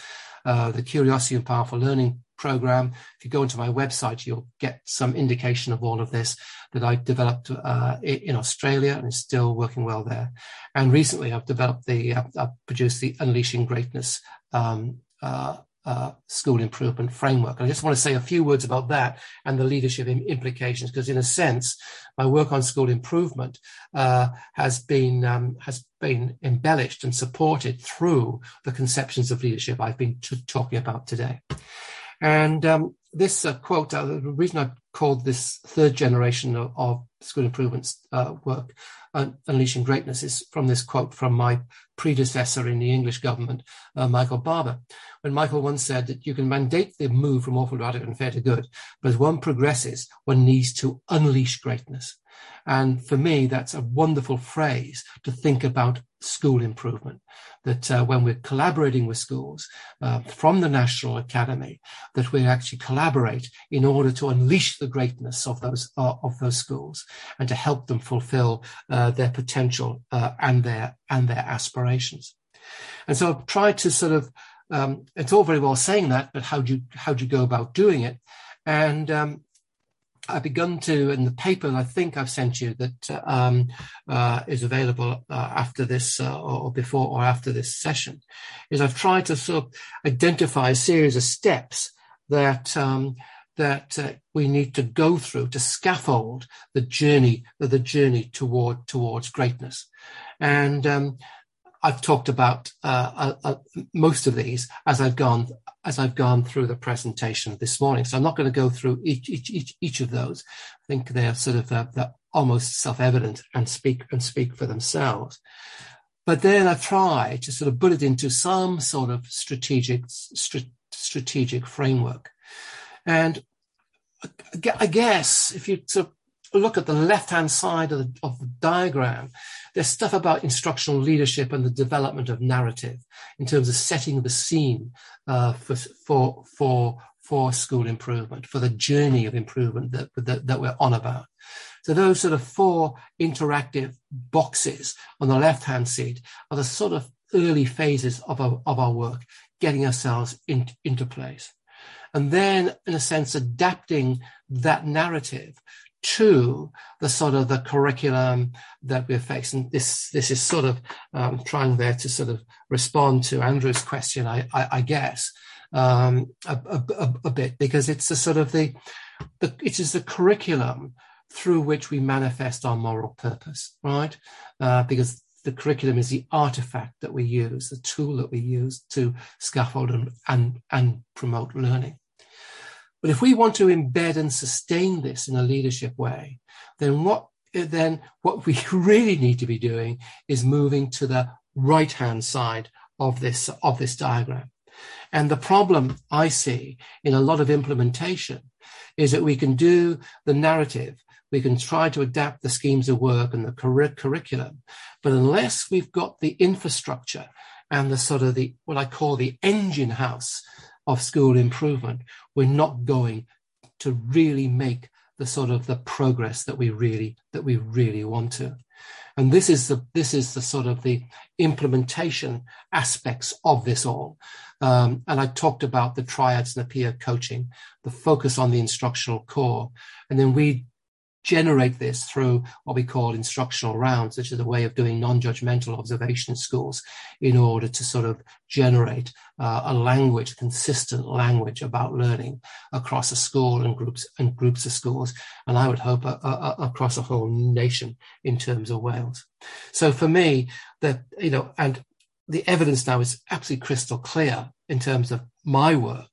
The Curiosity and Powerful Learning program. If you go onto my website, you'll get some indication of all of this that I've developed uh, in Australia and is still working well there. And recently, I've developed the, uh, I've produced the Unleashing Greatness um, uh, uh, school improvement framework. And I just want to say a few words about that and the leadership implications, because in a sense, my work on school improvement uh, has been um, has been embellished and supported through the conceptions of leadership I've been t- talking about today. And um, this uh, quote, uh, the reason I called this third generation of, of school improvements uh, work, uh, Unleashing Greatness, is from this quote from my predecessor in the English government, uh, Michael Barber, when Michael once said that you can mandate the move from awful to adequate and fair to good, but as one progresses, one needs to unleash greatness. And for me, that's a wonderful phrase to think about school improvement. That uh, when we're collaborating with schools uh, from the National Academy, that we actually collaborate in order to unleash the greatness of those uh, of those schools and to help them fulfil uh, their potential uh, and their and their aspirations. And so I've tried to sort of um, it's all very well saying that, but how do you how do you go about doing it? And um, I've begun to, in the paper I think I've sent you that um, uh, is available uh, after this uh, or before or after this session, is I've tried to sort of identify a series of steps that um, that uh, we need to go through to scaffold the journey, the journey toward towards greatness, and um, I've talked about uh, uh, uh, most of these as I've gone as I've gone through the presentation this morning. So I'm not going to go through each each each, each of those. I think they're sort of uh, they're almost self-evident and speak and speak for themselves. But then I try to sort of put it into some sort of strategic st- strategic framework, and I guess if you sort of look at the left-hand side of the, of the diagram, there's stuff about instructional leadership and the development of narrative in terms of setting the scene uh, for, for, for, for school improvement, for the journey of improvement that, that, that we're on about. So those sort of four interactive boxes on the left-hand side are the sort of early phases of our, of our work, getting ourselves in, into place. And then, in a sense, adapting that narrative to the sort of the curriculum that we're facing. This this is sort of um, trying there to sort of respond to Andrew's question, I, I, I guess, um, a, a, a, bit because it's the sort of the, the it is the curriculum through which we manifest our moral purpose, right? Uh, because the curriculum is the artifact that we use, the tool that we use to scaffold and, and, and promote learning. But if we want to embed and sustain this in a leadership way, then what then what we really need to be doing is moving to the right hand side of this of this diagram. And the problem I see in a lot of implementation is that we can do the narrative, we can try to adapt the schemes of work and the cur- curriculum, but unless we've got the infrastructure and the sort of the what I call the engine house of school improvement, we're not going to really make the sort of the progress that we really that we really want to. And this is the this is the sort of the implementation aspects of this all. Um, and I talked about the triads and the peer coaching, the focus on the instructional core, and then we generate this through what we call instructional rounds, which is a way of doing non-judgmental observation in schools in order to sort of generate uh, a language, consistent language about learning across a school and groups and groups of schools, and I would hope uh, uh, across a whole nation in terms of Wales. So for me, that you know, and the evidence now is absolutely crystal clear in terms of my work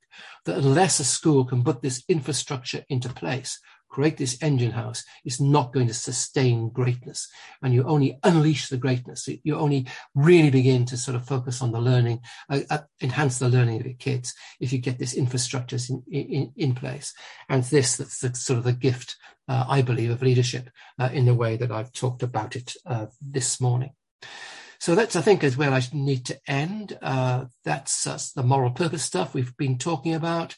that unless a school can put this infrastructure into place, create this engine house is not going to sustain greatness. And you only unleash the greatness. You only really begin to sort of focus on the learning, uh, uh, enhance the learning of your kids if you get this infrastructure in, in, in place. And this, that's the, sort of the gift, uh, I believe, of leadership uh, in the way that I've talked about it uh, this morning. So that's, I think, is where I need to end. Uh, that's, that's the moral purpose stuff we've been talking about.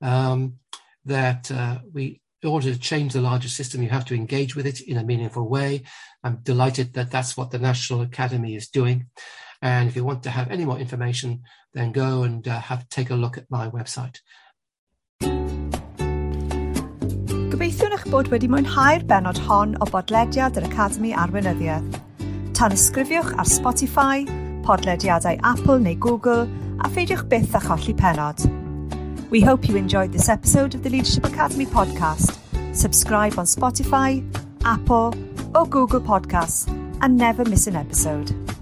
Um, that we in order to change the larger system, you have to engage with it in a meaningful way. I'm delighted that that's what the National Academy is doing. And if you want to have any more information, then go and uh, have take a look at my website. Gobeithio eich bod wedi mwynhau'r benod hon o bodlediad yr Academi Arweinyddiaeth. Tan ysgrifiwch ar Spotify, podlediadau Apple neu Google a pheidiwch byth â cholli penod. We hope you enjoyed this episode of the Leadership Academy podcast. Subscribe on Spotify, Apple, or Google Podcasts and never miss an episode.